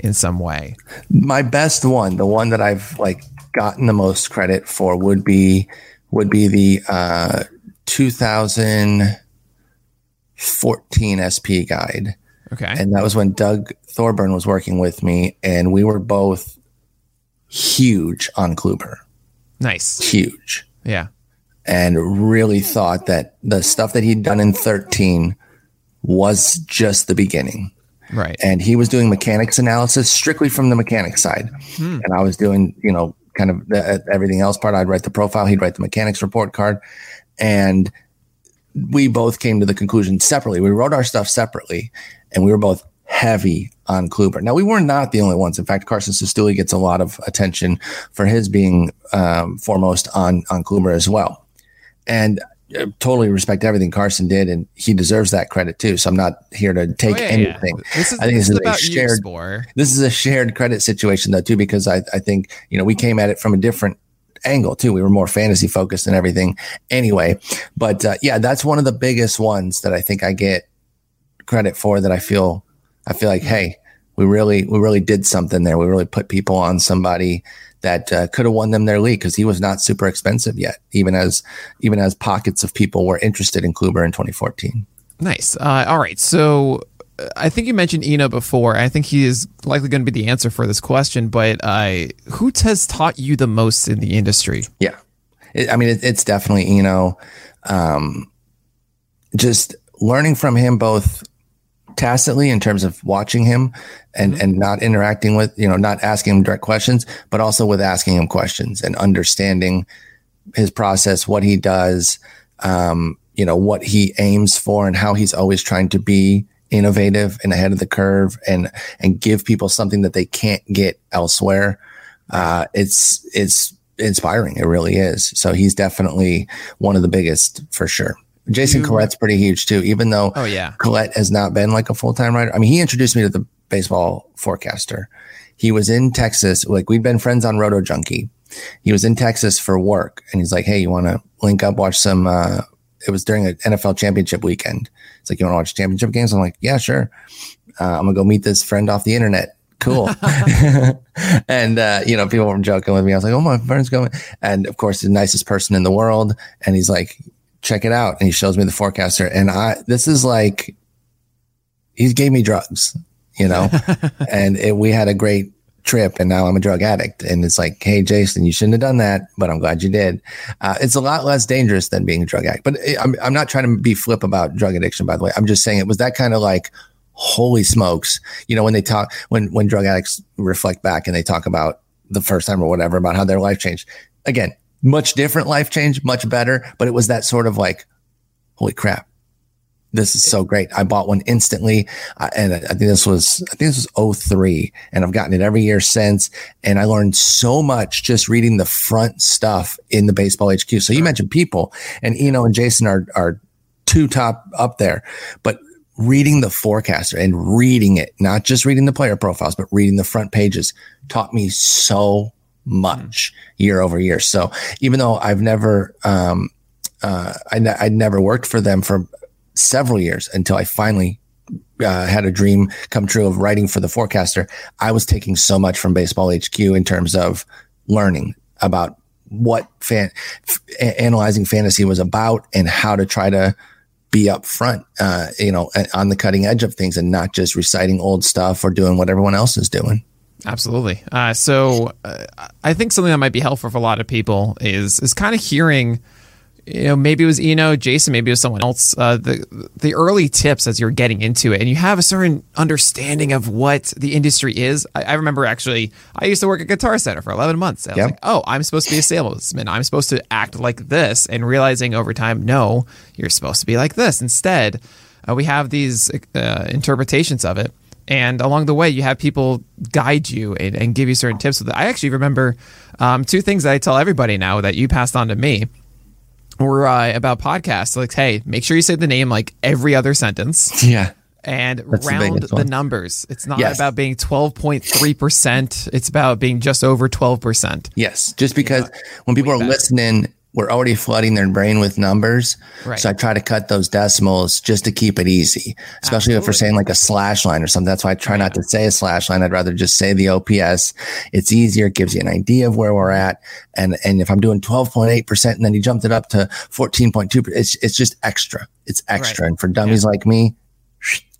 in some way?
my best one, the one that I've like gotten the most credit for would be would be the uh 2014 SP guide.
Okay,
And that was when Doug Thorburn was working with me and we were both huge on Kluber.
nice.
Huge.
Yeah,
And really thought that the stuff that he'd done in 13 was just the beginning
right.
and he was doing mechanics analysis strictly from the mechanics side and i was doing you know kind of the, everything else part i'd write the profile he'd write the mechanics report card and we both came to the conclusion separately we wrote our stuff separately and we were both heavy on Kluber. Now we were not the only ones. In fact, Carson Cistulli gets a lot of attention for his being um, foremost on on Kluber as well. And totally respect everything Carson did, and he deserves that credit too. So I'm not here to take
Oh, yeah, yeah.
anything.
This is,
I think
this
this
is
a
about you,
shared- This is a shared credit situation though too, because I, I think you know we came at it from a different angle too. We were more fantasy focused and everything anyway. But uh, yeah, that's one of the biggest ones that I think I get credit for. That I feel I feel like hey, we really we really did something there. We really put people on somebody that uh, could have won them their league because he was not super expensive yet, even as even as pockets of people were interested in Kluber in 2014.
Nice. Uh, all right. So uh, I think you mentioned Eno before. I think he is likely going to be the answer for this question. But uh, who has taught you the most in the industry?
Yeah. It, I mean, it, it's definitely, know, um, just learning from him both tacitly in terms of watching him and, and not interacting with, you know, not asking him direct questions, but also with asking him questions and understanding his process, what he does, um, you know, what he aims for and how he's always trying to be innovative and ahead of the curve and, and give people something that they can't get elsewhere. Uh, it's, it's inspiring. It really is. So he's definitely one of the biggest for sure. Jason
You-
Collette's pretty huge too, even though
Oh yeah.
Collette has not been like a full time writer. I mean, he introduced me to the baseball forecaster. He was in Texas, like we'd been friends on Roto Junkie. He was in Texas for work and he's like, Hey, you want to link up, watch some, uh, it was during an NFL championship weekend. It's like, you want to watch championship games? I'm like, yeah, sure. Uh, I'm gonna go meet this friend off the internet. Cool. and, uh, you know, people were joking with me. I was like, oh, my friend's going. And of course, the nicest person in the world. And he's like, check it out. And he shows me the forecaster. And I, this is like, he gave me drugs, you know, and it, we had a great trip and now I'm a drug addict. And it's like, Hey, Jason, you shouldn't have done that, but I'm glad you did. Uh, it's a lot less dangerous than being a drug addict, but it, I'm, I'm not trying to be flip about drug addiction, by the way. I'm just saying it was that kind of like, holy smokes. You know, when they talk, when, when drug addicts reflect back and they talk about the first time or whatever, about how their life changed again, much different life change, much better, but it was that sort of like, holy crap. this is so great. I bought one instantly. And I, I think this was, I think this was 03 and I've gotten it every year since. And I learned so much just reading the front stuff in the baseball HQ. So you mentioned people and Eno and Jason are, are two top up there, but reading the forecaster and reading it, not just reading the player profiles, but reading the front pages taught me so much year over year. So even though I've never, um, uh, I, I'd never worked for them for several years until I finally uh, had a dream come true of writing for the forecaster. I was taking so much from Baseball HQ in terms of learning about what fan f- analyzing fantasy was about and how to try to be up front, uh, you know, on the cutting edge of things and not just reciting old stuff or doing what everyone else is doing.
Absolutely. Uh, so uh, I think something that might be helpful for a lot of people is is kind of hearing you know, maybe it was Eno, Jason, maybe it was someone else. Uh, the the early tips as you're getting into it, and you have a certain understanding of what the industry is. I, I remember actually, I used to work at Guitar Center for 11 months. I was
Yep.
like, oh, I'm supposed to be a salesman. I'm supposed to act like this, and realizing over time, no, you're supposed to be like this. Instead, uh, we have these uh, interpretations of it. And along the way, you have people guide you and, and give you certain tips. I actually remember um, two things that I tell everybody now that you passed on to me were uh, about podcasts. Like, hey, make sure you say the name like every other sentence
Yeah.
and
That's
round
biggest
the, numbers. It's not
Yes.
about being 12.3%. It's about being just over 12%.
Yes, just because when people are
better.
listening, we're already flooding their brain with numbers.
Right.
So I try to cut those decimals just to keep it easy, especially if we're saying like a slash line or something. That's why I try not to say a slash line. I'd rather just say the OPS. It's easier. It gives you an idea of where we're at. And, and if I'm doing 12.8% and then you jumped it up to 14.2, it's, it's just extra. It's extra. And for dummies like me,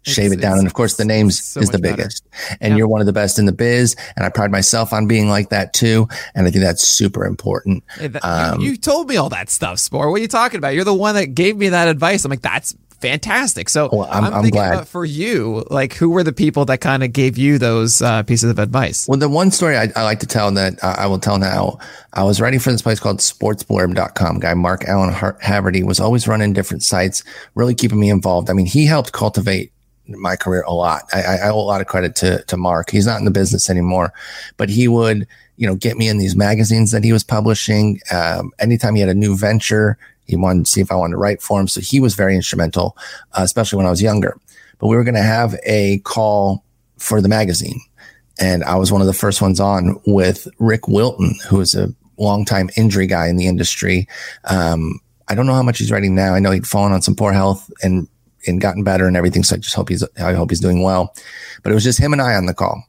shave it down. And of course, the names
so
is the
much better.
biggest. And you're one of the best in the biz. And I pride myself on being like that too. And I think that's super important.
Hey, that-
Um,
you, told me all that stuff, Spore. What are you talking about? You're the one that gave me that advice. I'm like, that's fantastic. So
Well, I'm- I'm
thinking
glad.
about for you, like, who were the people that kind of gave you those uh, pieces of advice?
Well, the one story I, I like to tell that I, I will tell now, I was writing for this place called sportsblurb.com. Guy Mark Allen Haverty was always running different sites, really keeping me involved. I mean, he helped cultivate my career a lot. I, I owe a lot of credit to, to Mark. He's not in the business anymore, but he would, you know, get me in these magazines that he was publishing. Um, anytime he had a new venture, he wanted to see if I wanted to write for him. So he was very instrumental, uh, especially when I was younger. But we were going to have a call for the magazine. And I was one of the first ones on with Rick Wilton, who is a longtime injury guy in the industry. Um, I don't know how much he's writing now. I know he'd fallen on some poor health and and gotten better and everything. So I just hope he's I hope he's doing well. But it was just him and I on the call.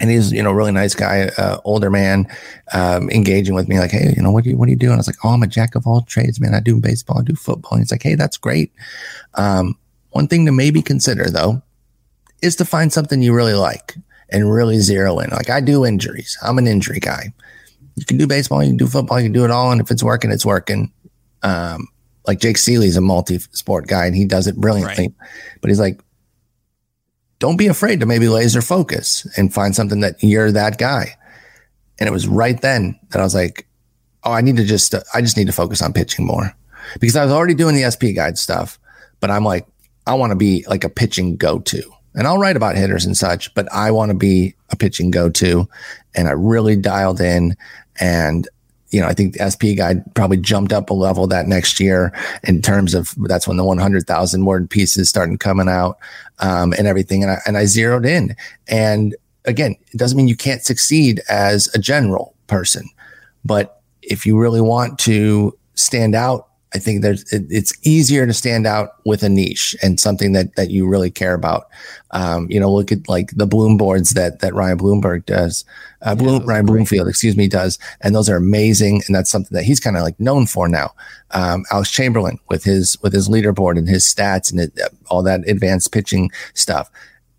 And he's, you know, really nice guy, uh, older man, um, engaging with me like, Hey, you know, what do you, what do you do? And I was like, Oh, I'm a jack of all trades, man. I do baseball, I do football. And he's like, Hey, that's great. Um, one thing to maybe consider though, is to find something you really like and really zero in. Like I do injuries. I'm an injury guy. You can do baseball, you can do football, you can do it all. And if it's working, it's working. Um, like Jake Ciely's a multi-sport guy and he does it brilliantly. But he's like, don't be afraid to maybe laser focus and find something that you're that guy. And it was right then that I was like, oh, I need to just, I just need to focus on pitching more because I was already doing the SP guide stuff, but I'm like, I want to be like a pitching go to. And I'll write about hitters and such, but I want to be a pitching go to. And I really dialed in. And, you know, I think the SP guide probably jumped up a level that next year in terms of that's when the 100,000 word pieces started coming out um, and everything. And I, and I zeroed in. And again, it doesn't mean you can't succeed as a general person, but if you really want to stand out, I think there's it, it's easier to stand out with a niche and something that that you really care about. Um, you know, look at like the Bloom boards that that Ryan Bloomberg does, uh, Bloom, Ryan
great.
Bloomfield, excuse me, does, and those are amazing. And that's something that he's kind of like known for now. Um, Alex Chamberlain with his with his leaderboard and his stats and it, all that advanced pitching stuff.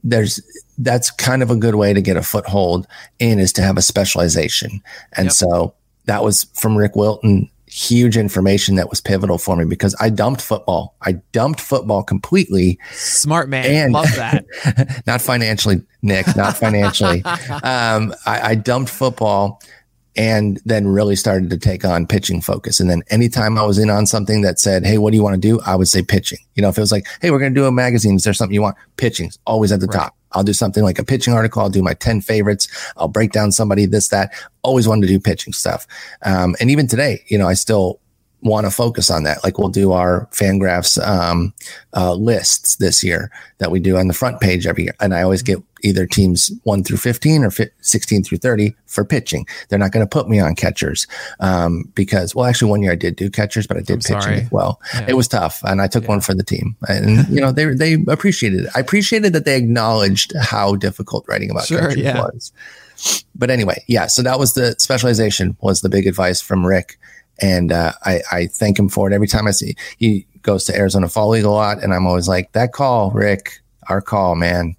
There's that's kind of a good way to get a foothold in is to have a specialization, and
Yep.
so that was from Rick Wilton huge information that was pivotal for me because I dumped football. I dumped football completely,
Smart man.
And-
Love that.
not financially, Nick, not financially. um, I, I dumped football and then really started to take on pitching focus. And then anytime I was in on something that said, Hey, what do you want to do? I would say pitching. You know, if it was like, Hey, we're going to do a magazine. Is there something you want? Pitching's always at the right. top. I'll do something like a pitching article. I'll do my 10 favorites. I'll break down somebody, this, that. Always wanted to do pitching stuff. Um, and even today, you know, I still want to focus on that. Like we'll do our Fangraphs um, uh, lists this year that we do on the front page every year, and I always get either teams one through fifteen or fi- sixteen through thirty for pitching. They're not going to put me on catchers um, because, well, actually, one year I did do catchers, but I did I'm pitching sorry. as well. Yeah. It was tough, and I took yeah. one for the team, and you know they they appreciated it. I appreciated that they acknowledged how difficult writing about sure, catchers yeah. was. But anyway, yeah. So that was the specialization was the big advice from Rick and uh, I, I thank him for it every time I see he goes to Arizona Fall League a lot, and I'm always like, "That call, Rick, our call, man,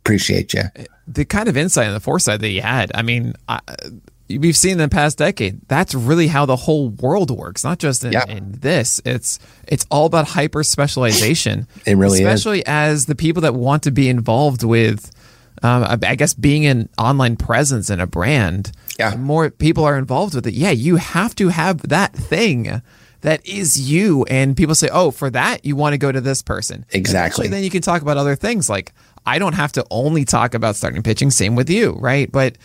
appreciate you."
The kind of insight and the foresight that he had. I mean, I, we've seen in the past decade. That's really how the whole world works, not just in, yeah. in this. It's it's all about hyper specialization.
it really
especially
is.
as the people that want to be involved with. Um, I guess being an online presence and a brand,
yeah.
more people are involved with it, yeah, you have to have that thing that is you. And people say, oh, for that, you want to go to this person.
Exactly.
then you can talk about other things. Like, I don't have to only talk about starting pitching. Same with you, right? But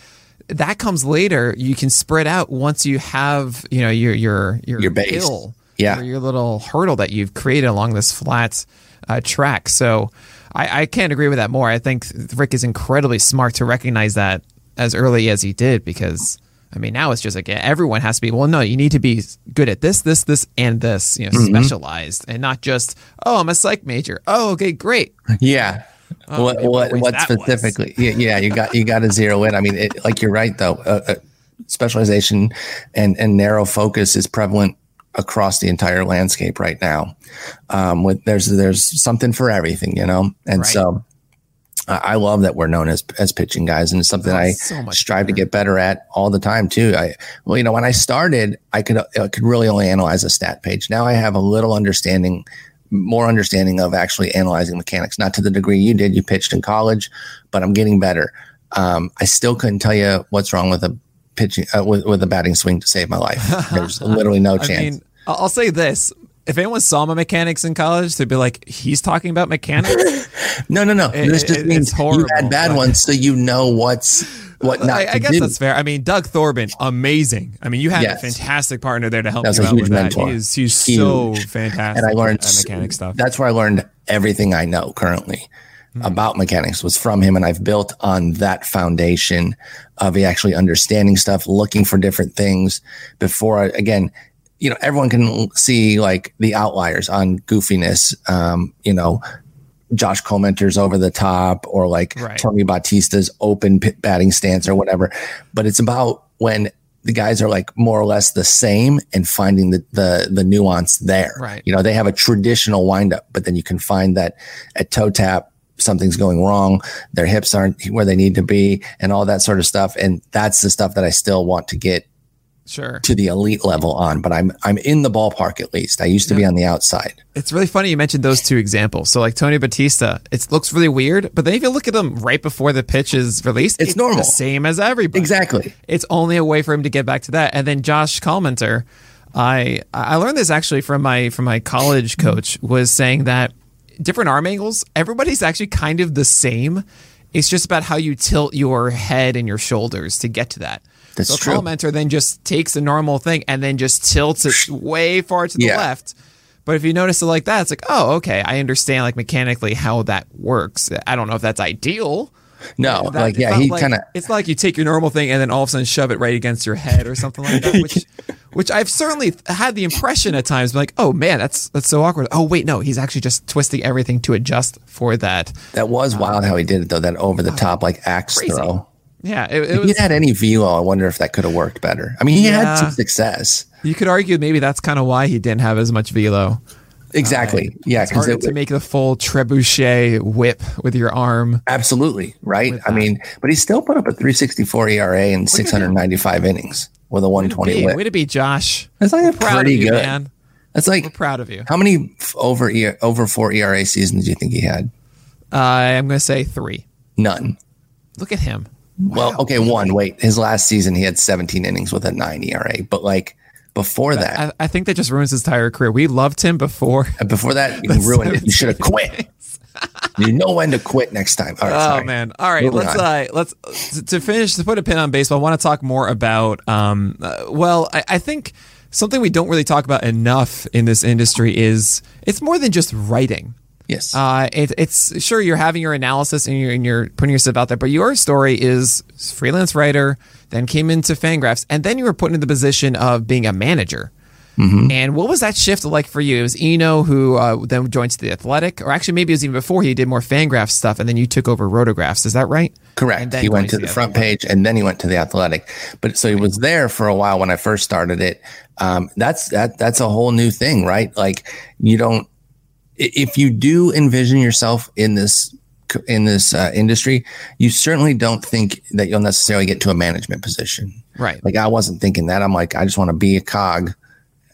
that comes later. You can spread out once you have, you know, your your your,
your base. Hill,
yeah. Your, your, little hurdle that you've created along this flat uh, track. So I, I can't agree with that more. I think Rick is incredibly smart to recognize that as early as he did because I mean now it's just like everyone has to be well no you need to be good at this this this and this you know mm-hmm. specialized and not just oh I'm a psych major. Oh okay great.
Yeah. Oh, what what what specifically yeah, yeah you got you got to zero in. I mean it, like you're right though. Uh, uh, specialization and and narrow focus is prevalent across the entire landscape right now. Um with there's there's something for everything you know? And right. so I love that we're known as as pitching guys, and it's something oh, I so strive better. to get better at all the time too. I well, you know, when I started, I could I could really only analyze a stat page. Now I have a little understanding, more understanding of actually analyzing mechanics. Not to the degree you did. You pitched in college, but I'm getting better. Um, I still couldn't tell you what's wrong with a pitching uh, with, with a batting swing to save my life. There's literally no chance. I mean,
I'll say this: if anyone saw my mechanics in college, they'd be like, "He's talking about mechanics."
no, no, no. It, this just it, means you had bad ones, so you know what's what not. I,
I guess
do.
that's fair. I mean, Doug Thorburn, amazing. I mean, you had yes. a fantastic partner there to help that's you out with mentor. that. He is, he's huge. so fantastic. And I learned mechanic stuff.
That's where I learned everything I know currently. Hmm. About mechanics was from him, and I've built on that foundation of actually understanding stuff, looking for different things before I, again, you know, everyone can see like the outliers on goofiness. Um, you know, Josh Collmenter's over the top or like right. Tony Batista's open batting stance or whatever. But it's about when the guys are like more or less the same and finding the, the, the nuance there.
Right.
You know, they have a traditional windup, but then you can find that at toe tap, something's going wrong. Their hips aren't where they need to be and all that sort of stuff. And that's the stuff that I still want to get
sure.
to the elite level on but i'm i'm in the ballpark at least. I used to yeah. be on the outside.
It's really funny you mentioned those two examples. So like tony batista it looks really weird but then if you look at him right before the pitch is released
it's, it's normal. the
same as everybody.
Exactly.
It's only a way for him to get back to that. And then josh Collmenter, i i learned this actually from my from my college coach was saying that different arm angles everybody's actually kind of the same. It's just about how you tilt your head and your shoulders to get to that
that's
so
true.
Collmenter then just takes a normal thing and then just tilts it way far to the yeah. left. But if you notice it like that, it's like, oh, okay, I understand like mechanically how that works. I don't know if that's ideal.
No, that, like yeah, he
like,
kind of.
It's like you take your normal thing and then all of a sudden shove it right against your head or something like that. Which, which I've certainly had the impression at times, like, oh man, that's that's so awkward. Oh wait, no, he's actually just twisting everything to adjust for that.
That was wild how he um, did it though. That over the oh, top like axe crazy. throw.
Yeah, it, it
if
was,
he had any velo, I wonder if that could have worked better. I mean, he yeah, had some success.
You could argue maybe that's kind of why he didn't have as much velo.
Exactly. Uh, yeah,
because it, to make the full trebuchet whip with your arm.
Absolutely right. I mean, but he still put up a 364 ERA and 695 innings with a 120
way
whip.
Way to be, Josh.
That's like pretty you, good. Man. That's like
We're proud of you.
How many over over four ERA seasons do you think he had?
Uh, I'm going to say three.
None.
Look at him.
Well, okay, one. Wait, his last season he had 17 innings with a nine ERA, but like before that,
I, I think that just ruins his entire career. We loved him before.
before that, you ruined it. You should have quit. you know when to quit next time. All right,
Oh
sorry.
man! All right,
Moving
let's uh, let's to- to finish to put a pin on baseball. I want to talk more about. Um, uh, well, I, I think something we don't really talk about enough in this industry is it's more than just writing.
Yes.
Uh, it, it's sure you're having your analysis and you're, and you're putting yourself out there, but your story is freelance writer, then came into Fangraphs, and then you were put in the position of being a manager.
Mm-hmm.
And what was that shift like for you? It was Eno who uh, then joined the Athletic, or actually maybe it was even before he did more Fangraphs stuff, and then you took over Rotographs. Is that right? And
Correct.
then
He went to the front page and then he went to the athletic. But so he was there for a while when I first started it. Um, that's that that's a whole new thing, right? Like you don't if you do envision yourself in this in this uh, industry, you certainly don't think that you'll necessarily get to a management position.
Right.
Like I wasn't thinking that. I'm like, I just want to be a cog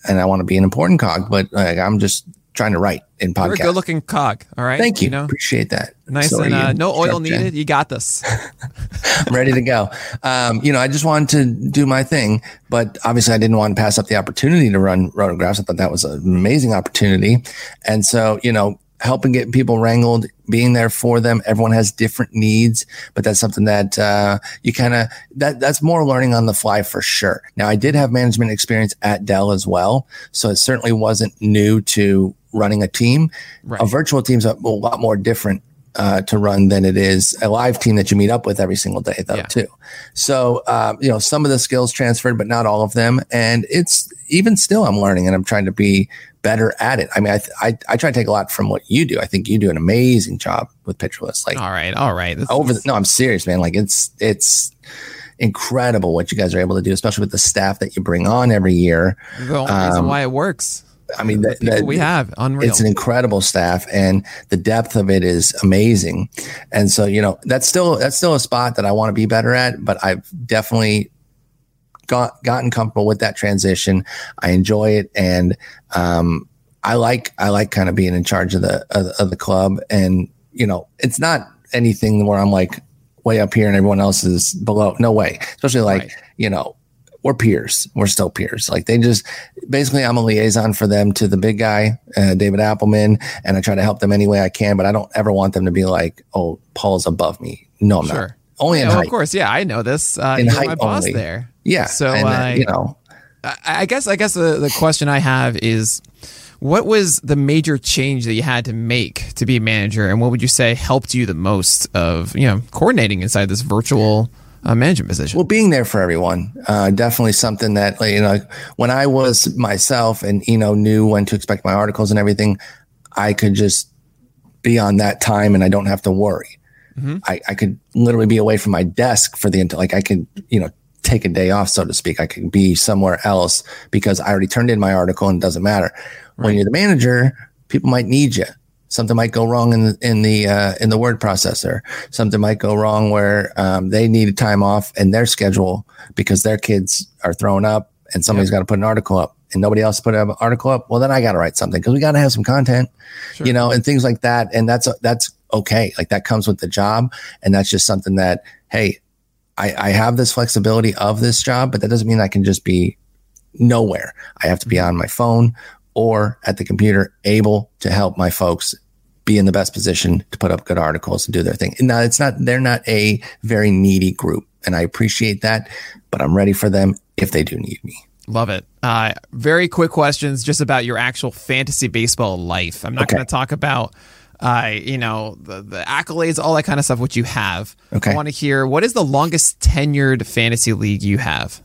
and I want to be an important cog, but like I'm just trying to write in
You're a good looking cog. All right.
Thank you.
know,
Appreciate that.
nice
So
and uh, no oil needed. You got this.
I'm ready to go. Um, you know, I just wanted to do my thing, but obviously I didn't want to pass up the opportunity to run rotographs. I thought that was an amazing opportunity. And so, you know, helping get people wrangled, being there for them. Everyone has different needs, but that's something that, uh, you kind of, that, that's more learning on the fly for sure. Now I did have management experience at Dell as well. So it certainly wasn't new to running a team.
Right.
A virtual team's a, a lot more different uh, to run than it is a live team that you meet up with every single day, though,
Yeah.
too. So, um, you know, some of the skills transferred, but not all of them. And it's even still, I'm learning and I'm trying to be better at it. I mean, I, th- I, I try to take a lot from what you do. I think you do an amazing job with Pitcher List. Like,
All right. All right. This
over
is-
the, no, I'm serious, man. Like, it's, it's, incredible what you guys are able to do, especially with the staff that you bring on every year.
the only reason
um,
why it works.
I mean,
The people
that-
we have unreal.
it's an incredible staff and the depth of it is amazing. And so, you know, that's still that's still a spot that I want to be better at, but I've definitely got gotten comfortable with that transition. I enjoy it and um I like I like kind of being in charge of the of, of the club and you know, it's not anything where I'm like way up here and everyone else is below. No way. Especially like,
Right.
you know, we're peers. We're still peers. Like they just basically, I'm a liaison for them to the big guy, uh, David Appelman, and I try to help them any way I can. But I don't ever want them to be like, "Oh, Paul's above me." No, I'm not. Only in
Yeah, well,
height.
of course. Yeah, I know this. Uh,
In
you're
height
my boss
only.
there.
Yeah.
So,
and, uh, you know,
I, I guess I guess the, the question I have is what was the major change that you had to make to be a manager and what would you say helped you the most of you know coordinating inside this virtual uh, management position
Well, being there for everyone, uh, definitely something that you know, when I was myself and you know knew when to expect my articles and everything, I could just be on that time and I don't have to worry. I, I could literally be away from my desk for the like I could you know take a day off so to speak. I could be somewhere else because I already turned in my article and it doesn't matter. When you're the manager, people might need you. Something might go wrong in the in the uh, in the word processor. Something might go wrong where um, they needed time off in their schedule because their kids are throwing up and somebody's got to put an article up and nobody else put an article up. Well, then I got to write something because we got to have some content, you know, and things like that. And that's that's okay. Like that comes with the job, and that's just something that hey, I, I have this flexibility of this job, but that doesn't mean I can just be nowhere. I have to be on my phone or at the computer, able to help my folks be in the best position to put up good articles and do their thing. Now, it's not, they're not a very needy group, and I appreciate that, but I'm ready for them if they do need me.
love it uh, very quick questions just about your actual fantasy baseball life i'm not
Okay.
going to talk about uh, you know the, the accolades all that kind of stuff which you have
Okay.
i want to hear what is the longest tenured fantasy league you have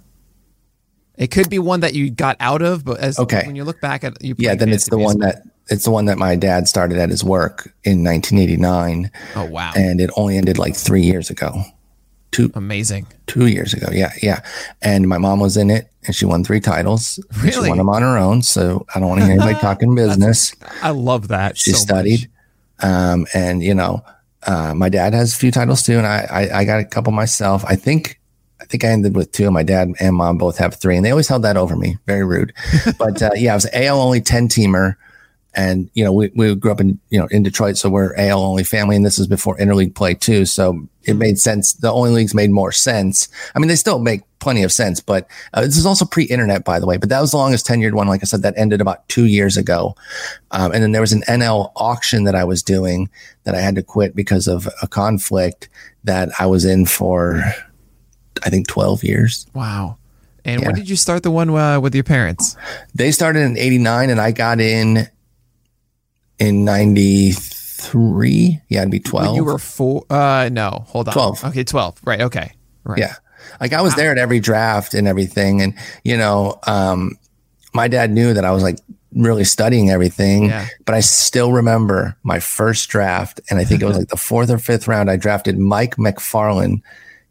it could be one that you got out of, but as
Okay.
when you look back at you,
Yeah, then it's the one that it's the one that my dad started at his work in 1989,
Oh wow,
and it only ended like three years ago, two
amazing!
two years ago. Yeah, yeah. And my mom was in it, and she won three titles. And She won them on her own. So I don't want to hear anybody talking business.
I love that.
she
so
studied, um, and you know, uh, my dad has a few titles too, and I, I I got a couple myself. I think. I think I ended with two, and my dad and mom both have three, and they always held that over me. Very rude, but uh, yeah, I was AL only ten teamer, And you know, we, we grew up in you know in Detroit, so we're AL only family, and this is before interleague play too. So it made sense. The only leagues made more sense. I mean, they still make plenty of sense, but uh, this is also pre-internet, by the way. But that was the longest tenured one. Like I said, that ended about two years ago. Um, and then there was an NL auction that I was doing that I had to quit because of a conflict that I was in for, I think, twelve years.
Wow. And
Yeah.
when did you start the one uh, with your parents?
They started in '89, and I got in in '93. Yeah, it'd be twelve.
When you were four? Uh, no, hold on.
12.
Okay, twelve. Right. Okay. Right.
Yeah. Like I was there at every draft and everything. And, you know, um, my dad knew that I was like really studying everything,
Yeah.
but I still remember my first draft. And I think it was like the fourth or fifth round. I drafted Mike Macfarlane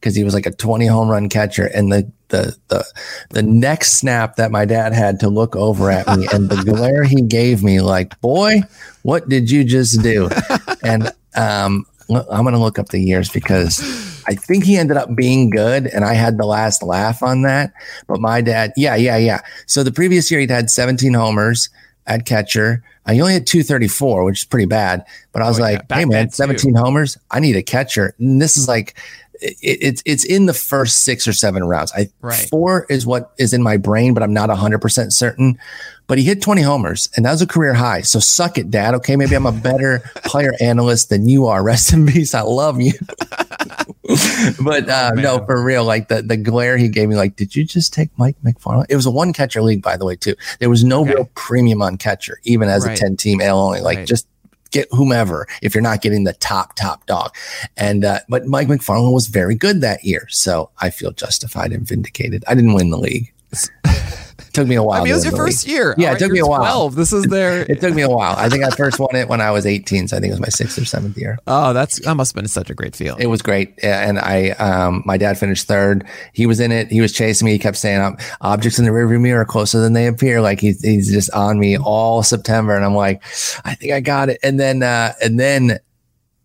because he was like a 20 home run catcher. And the, the, the, the next snap that my dad had to look over at me and the glare he gave me, like, boy, what did you just do? And, um, I'm going to look up the years because I think he ended up being good, and I had the last laugh on that. But my dad, yeah, yeah, yeah. So the previous year he'd had 17 homers at catcher. He only had 234, which is pretty bad. But I was
Oh,
like,
back
hey man,
too.
17 homers. I need a catcher. And this is like, it, it's it's in the first six or seven rounds. I
Right.
four is what is in my brain, but I'm not 100 percent certain. But he hit 20 homers, and that was a career high. So suck it, Dad. Okay, maybe I'm a better player analyst than you are. Rest in peace. I love you. but uh, no, for real, like the the glare he gave me, like, did you just take Mike Macfarlane? It was a one catcher league, by the way, too. There was no
Okay.
real premium on catcher, even as
Right.
a 10 team L only. Like,
Right.
just get whomever if you're not getting the top top dog. And uh, but Mike Macfarlane was very good that year, so I feel justified and vindicated. I didn't win the league. took me a while.
I mean, it was your
league.
first year.
Yeah, it
right,
took me a while.
12. This is their.
It took me a while. I think I first won it when I was 18, so I think it was my sixth or seventh year.
oh, that's that must have been such a great feeling.
It was great, and I, um, my dad finished third. He was in it. He was chasing me. He kept saying, "Objects in the rearview mirror are closer than they appear." Like he's he's just on me all September, and I'm like, I think I got it. And then, uh, and then,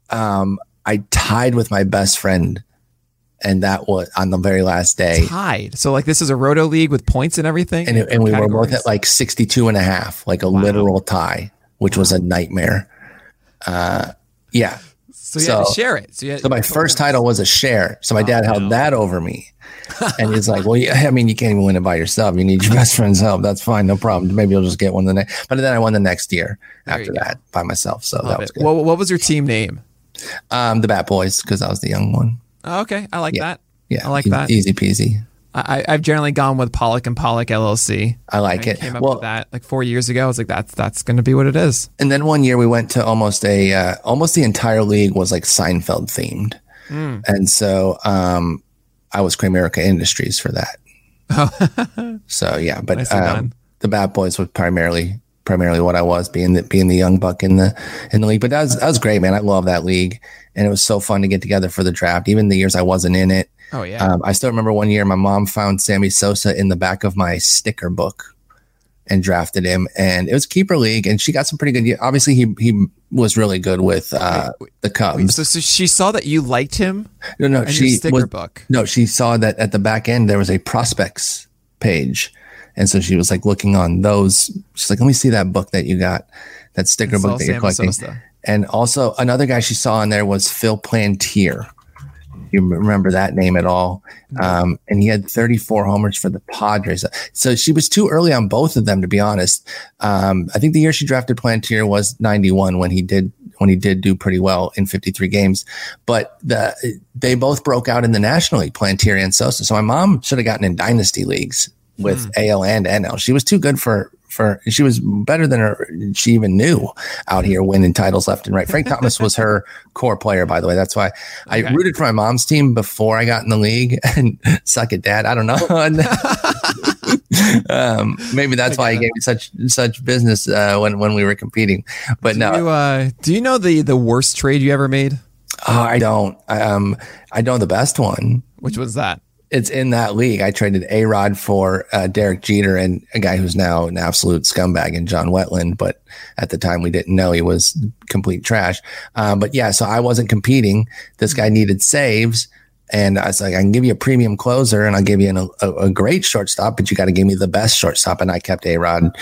um, I tied with my best friend, and that was on the very last day.
Tied. So like this is a roto league with points and everything.
And, it, and we were both at like 62 and a half, like a
Wow.
literal tie, which was a nightmare. Uh, yeah.
So you had to share it. So, had,
So my first title was a share. So my dad held
no.
that over me. And he's like, well, yeah, I mean, you can't even win it by yourself. You need your best friend's help. That's fine. No problem. Maybe you'll just get one the next. But then I won the next year
There
after
you go.
that by myself. So that was
it.
good.
What, what was your team name?
um, the Bat Boys, because I was the young one.
Oh, okay, I like
Yeah.
that.
Yeah.
I like
e-
that.
Easy peasy.
I, I've generally gone with Pollack and Pollack LLC.
I like
I
it.
came up
Well,
with that like four years ago. I was like, that's that's going to be what it is.
and then one year we went to almost a, uh, almost the entire league was like Seinfeld themed.
Hmm.
And so, um, I was Kramerica Industries for that. so yeah, but um, the Bad Boys was primarily primarily what I was being the being the young buck in the in the league. But that was that was great, man. I love that league, and it was so fun to get together for the draft. Even the years I wasn't in it,
Oh yeah.
um, I still remember one year my mom found Sammy Sosa in the back of my sticker book and drafted him, and it was keeper league, and she got some pretty good. Obviously, he he was really good with uh, the Cubs.
so, so she saw that you liked him
no, no, she
sticker
was,
book.
no, she saw that at the back end there was a prospects page. And so she was like looking on those. She's like, let me see that book that you got, that sticker book that you're
Sammy
collecting.
Sosa.
And also another guy she saw in there was Phil Plantier. You remember that name at all? Um, and he had 34 homers for the Padres. So she was too early on both of them, to be honest. Um, I think the year she drafted Plantier was 91 when he did when he did do pretty well in 53 games. But the they both broke out in the National League, Plantier and Sosa. So my mom should have gotten in dynasty leagues with AL and NL. She was too good for for she was better than her she even knew out here winning titles left and right. Frank Thomas was her core player, by the way. That's why I rooted for my mom's team before I got in the league. And suck it, dad. I don't know. Um, maybe that's why he gave me such such business uh, when when we were competing. But
Do
no,
you, uh, do you know the the worst trade you ever made?
oh, I don't. Um, I know the best one.
Which was that?
It's in that league. I traded A Rod for uh, Derek Jeter and a guy who's now an absolute scumbag in John Wetteland. But at the time, we didn't know he was complete trash. Um, but yeah, so I wasn't competing. This guy needed saves. And I was like, I can give you a premium closer and I'll give you an, a, a great shortstop, but you got to give me the best shortstop. And I kept A Rod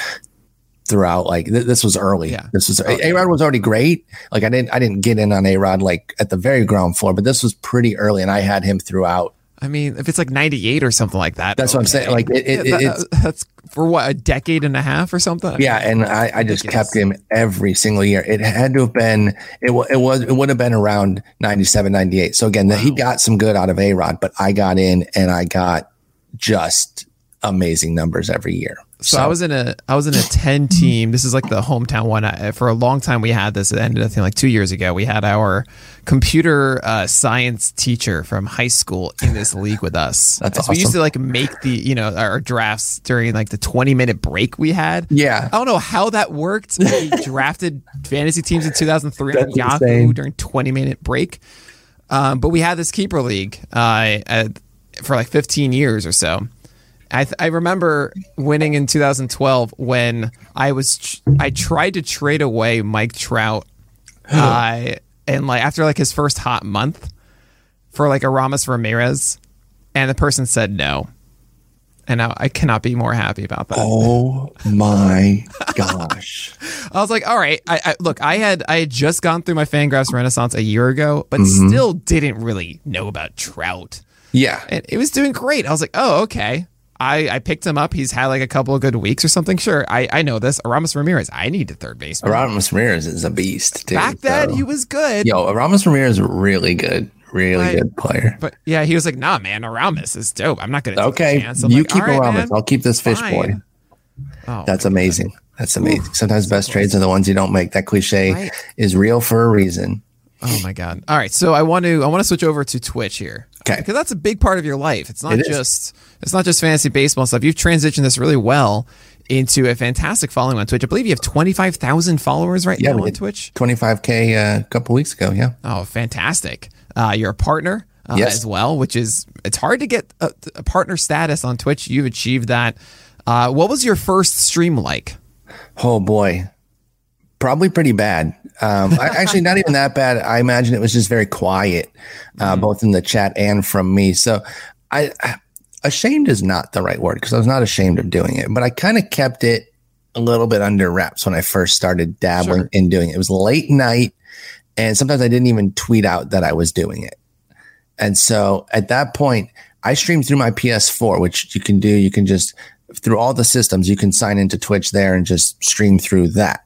throughout. Like th- this was early.
Yeah.
This was A Rod was already great. Like I didn't I didn't get in on A Rod like at the very ground floor, but this was pretty early, and I had him throughout.
I mean, if it's like 98 or something like that.
That's what I'm saying. Like it, it,
Yeah, that-
it's
that's for what, a decade and a half or something?
yeah, and I, I just kept him every single year. It had to have been it, it was it would have been around 97, 98. So again, he got some good out of A Rod, but I got in and I got just amazing numbers every year.
So, I was in a I was in a ten team. This is like the hometown one. I, for a long time, we had this. It ended I think like two years ago. We had our computer uh, science teacher from high school in this league with us.
That's
so We used to like make the you know our drafts during like the twenty minute break we had.
Yeah.
I don't know how that worked. We drafted fantasy teams in 2003 on Yahoo
insane.
during 20 minute break. Um, but we had this keeper league uh, at, for like 15 years or so. I, th- I remember winning in 2012 when I was tr- I tried to trade away Mike Trout, uh, and like after like his first hot month for like Aramis Ramirez, and the person said no, and I, I cannot be more happy about that.
Oh my gosh.
I was like, all right, I, I look, I had I had just gone through my Fangraphs Renaissance a year ago, but
Mm-hmm.
still didn't really know about Trout,
Yeah.
and it was doing great. I was like, oh, okay. I, I picked him up. He's had like a couple of good weeks or something. Sure, I, I know this. Aramis Ramirez. I need a third baseman.
Aramis Ramirez is a beast, dude.
Back then,
so-
he was good.
Yo, Aramis Ramirez is really good. Really good player.
But yeah, he was like, nah, man, Aramis is dope. I'm not going to take a
Okay. You
like,
keep
"All right,
Ramos.
man,
I'll keep this fish boy.
Oh,
That's amazing. That's amazing. Sometimes best trades are the ones you don't make. That cliche
Right.
is real for a reason.
Oh my god! All right, so I want to I want to switch over to Twitch here,
'Kay.
Because that's a big part of your life. It's not
It
just it's not just fantasy baseball stuff. You've transitioned this really well into a fantastic following on Twitch. I believe you have twenty five thousand followers right
Yeah,
now on. Twitch.
25K uh, a couple weeks ago. Yeah.
Oh, fantastic! Uh, you're a partner uh,
Yes.
as well, which is it's hard to get a, a partner status on Twitch. You've achieved that. Uh, what was your first stream like?
Oh boy, probably pretty bad. Um, actually, not even that bad. I imagine it was just very quiet, uh, both in the chat and from me. So, I, I ashamed is not the right word because I was not ashamed of doing it, but I kind of kept it a little bit under wraps when I first started dabbling
Sure.
in doing it. It was late night, and sometimes I didn't even tweet out that I was doing it. And so at that point, I streamed through my PS4, which you can do. You can just through all the systems, you can sign into Twitch there and just stream through that.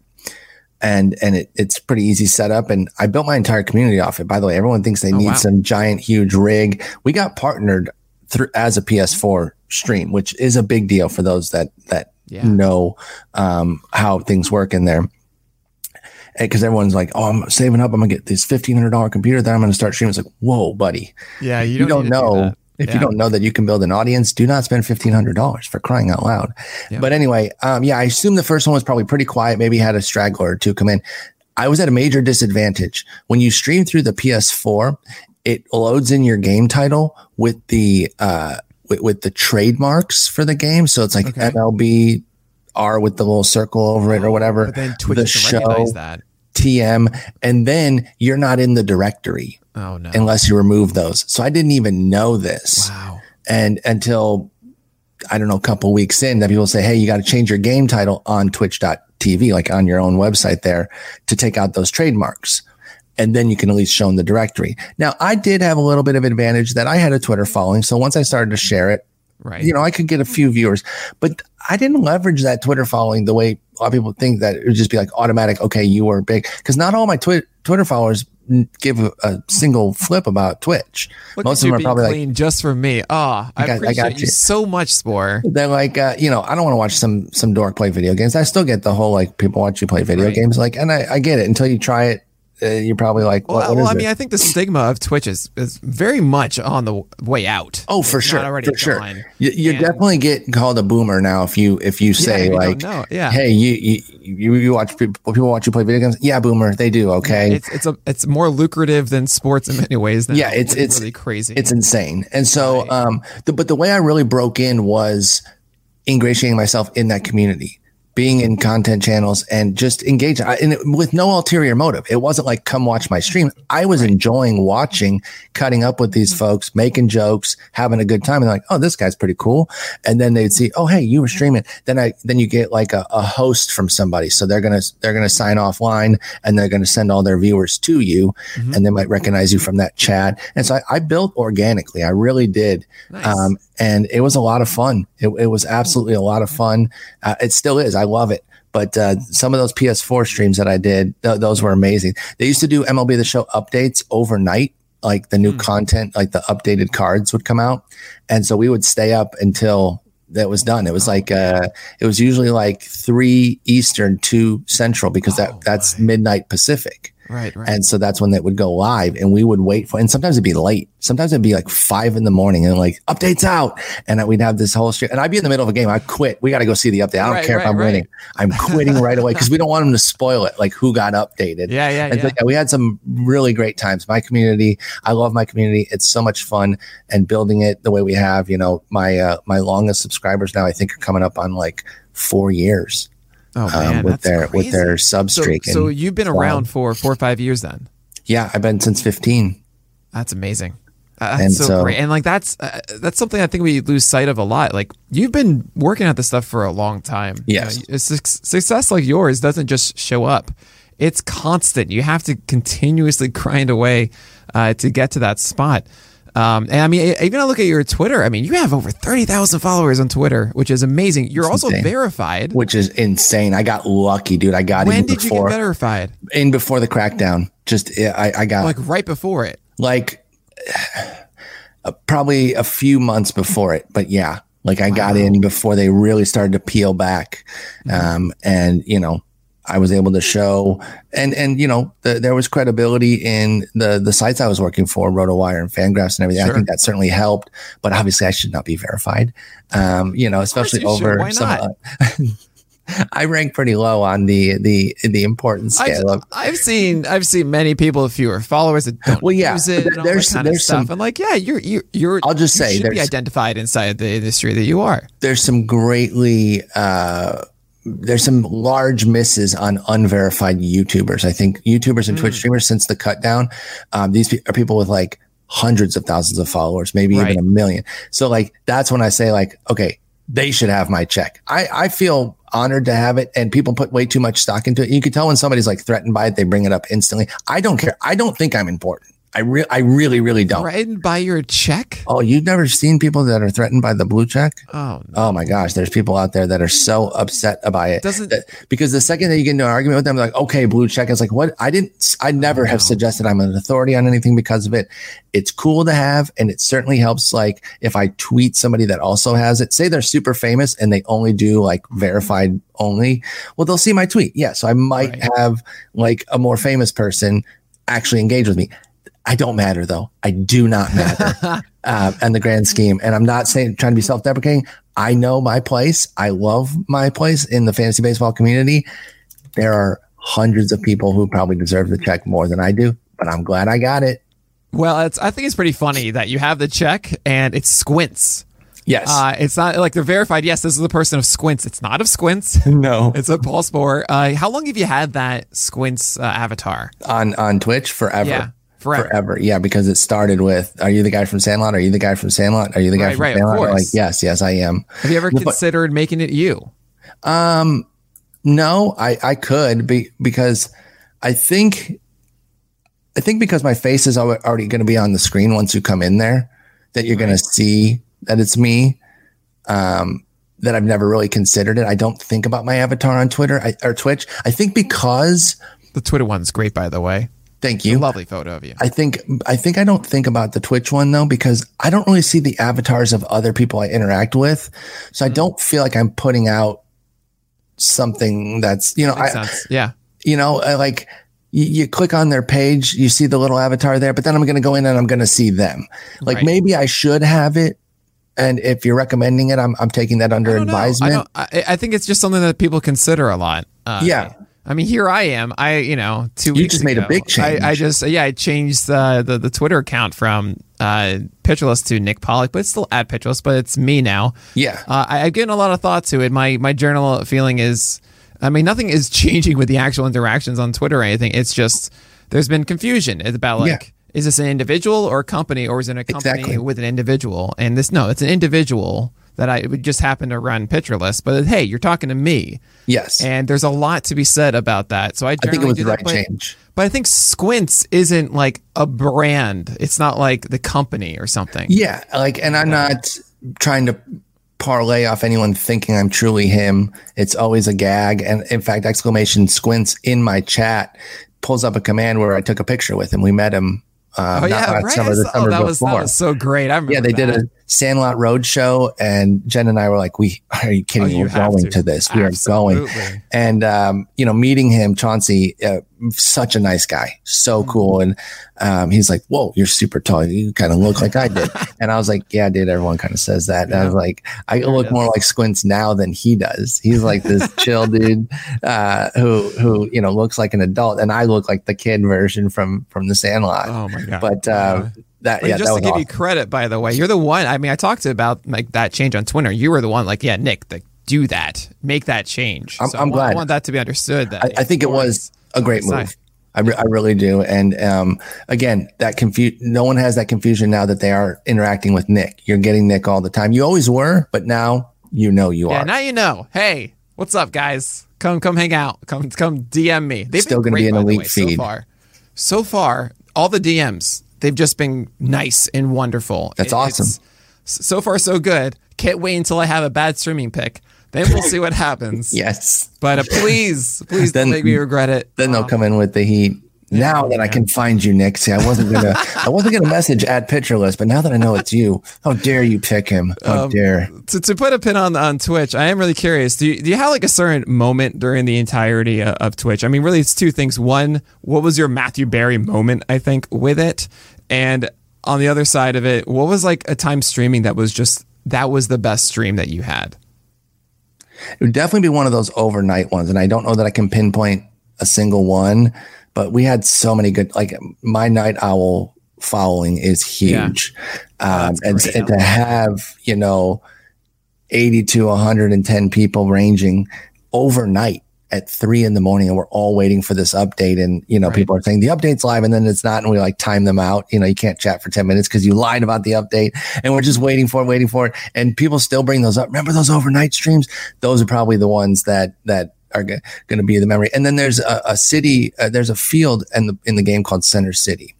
And and it, it's pretty easy setup. And I built my entire community off it. By the way, everyone thinks they need
wow.
some giant, huge rig. We got partnered through as a PS4 stream, which is a big deal for those that that
Yeah.
know um, how things work in there because everyone's like, "Oh, I'm saving up. I'm gonna get this fifteen hundred dollar computer that I'm gonna start streaming." It's like, "Whoa, buddy!
Yeah,
You, don't, know if
Yeah.
you don't know that you can build an audience. Do not spend fifteen hundred dollars for crying out loud."
Yeah.
But anyway, um, yeah, I assume the first one was probably pretty quiet. Maybe had a straggler or two come in. I was at a major disadvantage when you stream through the PS4. It loads in your game title with the uh, with, with the trademarks for the game. So it's like
Okay.
MLB R with the little circle over it or whatever.
But then Twitch
the
recognize that.
TM, and then you're not in the directory
Oh no!
unless you remove those. So I didn't even know this.
wow.
And until I don't know, a couple weeks in, that people say, Hey, you got to change your game title on twitch.tv, like on your own website there to take out those trademarks. And then you can at least show in the directory. Now, I did have a little bit of advantage that I had a Twitter following. So once I started to share it,
Right.
you know, I could get a few viewers, but I didn't leverage that Twitter following the way a lot of people think that it would just be like automatic. Okay, you were big because not all my twi- Twitter followers give a, a single flip about Twitch.
Look
Most of them are probably like,
just for me. Oh, I,
I got- I
appreciate
got
you.
you.
so much, Spore.
they're like, uh, you know, I don't want to watch some some dork play video games. I still get the whole like people watch you play video
Right.
games, like, and I, I get it until you try it. Uh, you're probably like, what,
Well,
what
I mean,
it?
I think the stigma of Twitch is, is very much on the way out.
Oh, for
It's
sure, for sure. You, you definitely get called a boomer now if you if you say
if
like,
yeah.
hey, you you you, you watch people people watch you play video games. Yeah, boomer, they do. Okay,
It's it's a it's more lucrative than sports in many ways. Now.
Yeah, it's- it's-
really crazy.
it's insane. And so, um, the, but the way I really broke in was ingratiating myself in that community. Being in content channels and just engaging I, and it, with no ulterior motive. It wasn't like come watch my stream. I was enjoying watching, cutting up with these folks, making jokes, having a good time. And they're like, oh, this guy's pretty cool. And then they'd see, oh, hey, you were streaming. Then I then you get like a, a host from somebody, so they're gonna they're gonna sign offline and they're gonna send all their viewers to you,
Mhm.
and they might recognize you from that chat. And so I, I built organically. I really did.
Nice.
Um, and it was a lot of fun. It, it was absolutely a lot of fun. Uh, it still is. I love it. But uh, some of those PS4 streams that I did, th- those were amazing. They used to do MLB The Show updates overnight, like the new
Hmm.
content, like the updated cards would come out, and so we would stay up until that was done. It was
Oh,
like uh, it was usually like three Eastern, two Central, because
Oh,
that that's
my.
midnight Pacific.
Right, right.
And so that's when that would go live and we would wait for, and sometimes it'd be late. Sometimes it'd be like five in the morning and like updates out. And we'd have this whole stream and I'd be in the middle of a game. I quit. We got to go see the update. I don't
Right,
care if I'm
right.
winning. I'm quitting right away because we don't want them to spoil it. Like who got updated.
yeah, yeah,
And so,
yeah.
yeah, we had some really great times. My community, I love my community. It's so much fun and building it the way we have, you know, my, uh, my longest subscribers now, I think are coming up on like four years
Oh
um,
man,
with
that's
their,
crazy.
with their sub
so, so you've been around for four or five years then.
yeah, I've been since 15.
That's amazing. Uh, That's
And
so,
so-
great, and like that's uh, that's something I think we lose sight of a lot. Like you've been working at this stuff for a long time. You
Yes.
know, success like yours doesn't just show up; it's constant. You have to continuously grind away uh, to get to that spot. Um, and I mean, even I look at your Twitter. I mean, you have over thirty thousand followers on Twitter, which is amazing. You're also
insane.
verified.
which is insane. I got lucky, dude. I got
When
in
did you
before
get verified?
in before the crackdown. Just I, I got
Like
like,
right before it.
uh, probably a few months before it, but yeah, like I got in before they really started to peel back,
Mm-hmm.
um, and you know. I was able to show, and and you know, the, there was credibility in the the sites I was working for, RotoWire and Fangraphs and everything.
Sure.
I think that certainly helped, but obviously I should not be verified. Um, you know, especially
you
over some.
not?
I rank pretty low on the the the importance
I've,
scale of
I've seen I've seen many people with fewer followers that don't
Well, yeah,
use it all
there's-
that kind of
there's
stuff.
some-
and like, yeah, you're you're you're.
I'll just
you
say
should be identified inside the industry that you are.
there's some greatly uh there's some large misses on unverified YouTubers. I think YouTubers and
Hmm.
Twitch streamers since the cut down, um, these are people with like hundreds of thousands of followers, maybe
Right.
even a million. So like that's when I say like, okay, they should have my check. I I feel honored to have it, and people put way too much stock into it. You can tell when somebody's like threatened by it, they bring it up instantly. I don't care. I don't think I'm important. I re- I really really don't.
Threatened by your check?
Oh, you've never seen people that are threatened by the blue check?
Oh, no.
Oh my gosh, there's people out there that are so upset about it.
Doesn't-
that- because the second that you get into an argument with them, like, okay, blue check, it's like, what? I didn't, I never have
No.
suggested I'm an authority on anything because of it. It's cool to have, and it certainly helps. Like, if I tweet somebody that also has it, say they're super famous and they only do like mm-hmm. verified only, well, they'll see my tweet. Yeah. So I might
Right.
have like a more famous person actually engage with me. I don't matter though. I do not matter uh, in the grand scheme. And I'm not saying trying to be self deprecating. I know my place. I love my place in the fantasy baseball community. There are hundreds of people who probably deserve the check more than I do, but I'm glad I got it.
Well, it's I think it's pretty funny that you have the check and it's Squints.
Yes.
Uh, it's not like they're verified. Yes, this is the person of Squints. It's not of Squints.
no.
It's a Paul Sporer. Uh, how long have you had that Squints uh, avatar?
On on Twitch forever.
Yeah, forever.
Forever. Yeah, because it started with Are you the guy from Sandlot? Are you the guy from Sandlot? Are you the guy
Right,
from
right,
Sandlot? Like, yes, yes, I am.
Have you ever
But-
considered making it you?
Um, no, I I could be because I think I think because my face is already going to be on the screen once you come in there, that you're going to see that it's me. Um, that I've never really considered it. I don't think about my avatar on Twitter I, or Twitch. I think because
The Twitter one's great, by the way.
Thank you.
Lovely photo of you.
I think I think I don't think about the Twitch one though because I don't really see the avatars of other people I interact with, so I
Hmm.
don't feel like I'm putting out something that's you know I,
Makes sense. Yeah.
you know, I like you, you click on their page, you see the little avatar there, but then I'm going to go in and I'm going to see them. Like
Right.
maybe I should have it. And if you're recommending it, I'm, I'm taking that under
I don't. I,
advisement.
I, I think it's just something that people consider a lot. Uh,
Yeah.
I mean, here I am. I, you know, two
You
weeks
just made a big change.
I, I just, yeah, I changed the, the, the Twitter account from uh, Pitcher List to Nick Pollack, but it's still at Pitcher List, but it's me now.
Yeah.
Uh, I, I've given a lot of thought to it. My, my journal feeling is, I mean, nothing is changing with the actual interactions on Twitter or anything. It's just, there's been confusion. It's about like,
Yeah.
is this an individual or a company or is it a company
Exactly.
with an individual? And this, no, it's an individual that I would just happen to run Pitcher List, but hey, you're talking to me.
yes.
And there's a lot to be said about that. So I,
I think it was
do
the
that,
right change.
But I think Squints isn't like a brand. It's not like the company or something.
Yeah, like, and I'm not trying to parlay off anyone thinking I'm truly him. It's always a gag, and in fact, exclamation squints in my chat pulls up a command where I took a picture with him. We met him. Uh,
Oh yeah,
last
right.
summer,
oh, that was that was so great. I remember
yeah, they did
that.
a Sandlot Road show, and Jen and I were like, "We are you kidding?
Oh, you
We're going
to.
to, this. We are going."
Absolutely.
And um, you know, meeting him, Chauncey, uh, such a nice guy, so
Mm-hmm.
cool. And um, he's like, "Whoa, you're super tall. You kind of look like I did." and I was like, "Yeah, dude. Everyone kind of says that." And I was like, "I look more like Squints now than he does. He's like this chill dude uh, who who you know looks like an adult, and I look like the kid version from from the Sandlot."
Oh my god.
but uh, that
But
yeah,
just
that
to give you credit, by the way, you're the one. I mean, I talked about like that change on Twitter. You were the one, like, yeah, Nick, like, do that, make that change.
I'm-
So
I'm
I want, I want that to be understood. That
I, I think it was a great move. I, re- I really do. And um, again, that confu- no one has that confusion now that they are interacting with Nick. You're getting Nick all the time. You always were, but now you know you
Yeah,
are.
now you know. Hey, what's up, guys? Come, come, hang out. Come, come, DM me. They've
Still gonna be
great,
an
the
elite
way, so
feed.
far. So far, all the DMs they've just been nice and wonderful.
That's
It-
awesome.
so far, so good. Can't wait until I have a bad streaming pick. Then we'll see what happens.
yes.
But uh, please, please
Then-
don't make me regret it.
Then they'll come in with the heat. Now that I can find you, Nick. See, I wasn't gonna, I wasn't gonna message at list, but now that I know it's you, how dare you pick him? How
Um,
dare?
to, to put a pin on on Twitch, I am really curious. Do you, do you have like a certain moment during the entirety of, of Twitch? I mean, really, it's two things. One, what was your Matthew Berry moment? I think with it, and on the other side of it, what was like a time streaming that was just that was the best stream that you had?
It would definitely be one of those overnight ones. And I don't know that I can pinpoint a single one, but we had so many good, like my night owl following is huge. Um, and, and to have, you know, 80 to 110 people ranging overnight at three in the morning and we're all waiting for this update and you know
Right.
people are saying the update's live and then it's not and we like time them out. You know you can't chat for 10 minutes because you lied about the update and we're just waiting for it waiting for it and people still bring those up. Remember those overnight streams? Those are probably the ones that that are g- going to be the memory. And then there's a, a city uh, there's a field in the in the game called center city.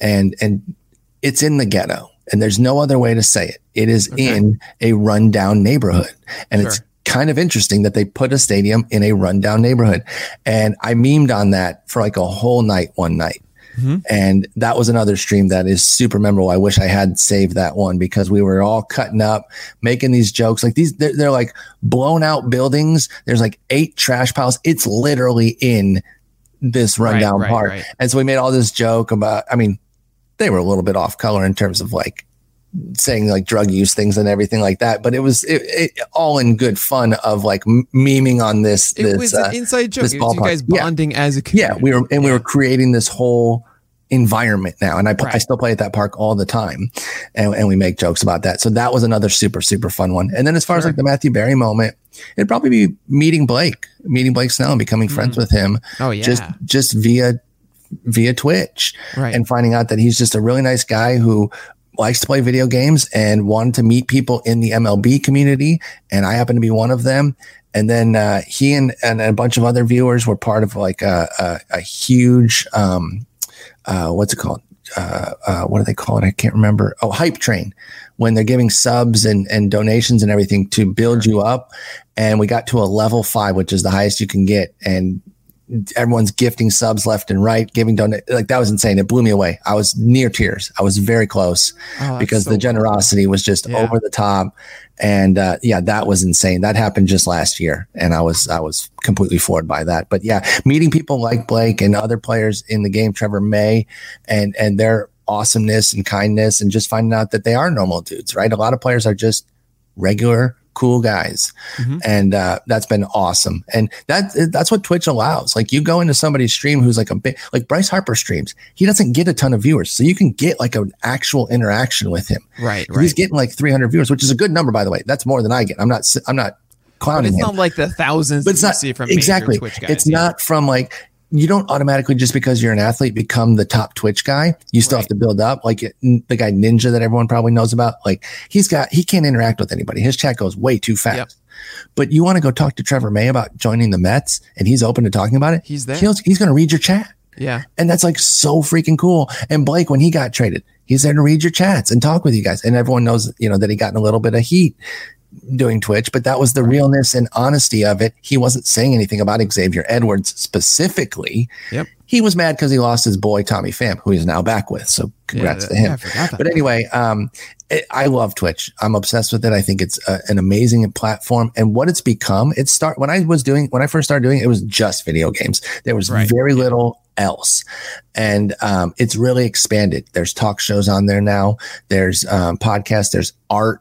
And and it's in the ghetto and there's no other way to say it. It is in a rundown neighborhood. And it's kind of interesting that they put a stadium in a rundown neighborhood. And i memed on that for like a whole night one night Mm-hmm. and that was another stream that is super memorable. I wish I had saved that one because we were all cutting up, making these jokes. Like these, they're, they're like blown out buildings. There's like eight trash piles. It's literally in this rundown
right,
part.
right.
And so we made all this joke about, I mean, they were a little bit off color in terms of like saying like drug use things and everything like that. But it was it, it, all in good fun of like memeing on this.
It
this,
was
uh,
an inside joke.
this
It you guys
Yeah.
bonding as a
yeah, we were and we were creating this whole environment now, and I pl- I still play at that park all the time, and, and we make jokes about that. So that was another super super fun one. And then as far as like the Matthew Berry moment, it'd probably be meeting Blake, meeting Blake Snell, and becoming friends with him.
Oh yeah.
just just via via Twitch,
Right.
and finding out that he's just a really nice guy who likes to play video games and wanted to meet people in the MLB community, and I happen to be one of them. And then uh, he and, and a bunch of other viewers were part of like a, a, a huge, um, uh, what's it called? Uh, uh, what do they call it? I can't remember. Oh, hype train when they're giving subs and, and donations and everything to build you up. And we got to a level five, which is the highest you can get. And everyone's gifting subs left and right, giving donate. Like that was insane. It blew me away. I was near tears. I was very close
Oh,
because
so
the generosity was just
Yeah.
over the top. And uh, yeah, that was insane. That happened just last year, and I was I was completely floored by that. But yeah, meeting people like Blake and other players in the game, Trevor May, and and their awesomeness and kindness, and just finding out that they are normal dudes, right? A lot of players are just regular cool guys,
Mhm.
and uh, that's been awesome. And that that's what Twitch allows. Like you go into somebody's stream who's like a big like Bryce Harper streams. He doesn't get a ton of viewers, so you can get like an actual interaction with him.
Right,
He's getting like 300 viewers, which is a good number, by the way. That's more than I get. I'm not. I'm not
But
clowning
it's
him
not like the thousands
but it's
that you
not
see from
exactly.
Twitch guys.
it's
yeah.
not from like you don't automatically just because you're an athlete become the top Twitch guy. You still have to build up. Like it- the guy Ninja that everyone probably knows about. Like he's got he can't interact with anybody. His chat goes way too fast.
Yep.
But you want to go talk to Trevor May about joining the Mets, and he's open to talking about it.
He's there.
He's, he's going to read your chat.
Yeah.
And that's like so freaking cool. And Blake, when he got traded, he's there to read your chats and talk with you guys. And everyone knows, you know, that he got in a little bit of heat doing Twitch, but that was the realness and honesty of it. He wasn't saying anything about Xavier Edwards specifically.
Yep.
He was mad because he lost his boy Tommy Pham, who he's now back with. So congrats
Yeah,
to him.
yeah, I forgot that.
But anyway, um, it, I love Twitch. I'm obsessed with it. I think it's a, an amazing platform, and what it's become. It start when I was doing when I first started doing it, it was just video games. There was
Right.
very little else, and um, it's really expanded. There's talk shows on there now. There's um, podcasts. There's art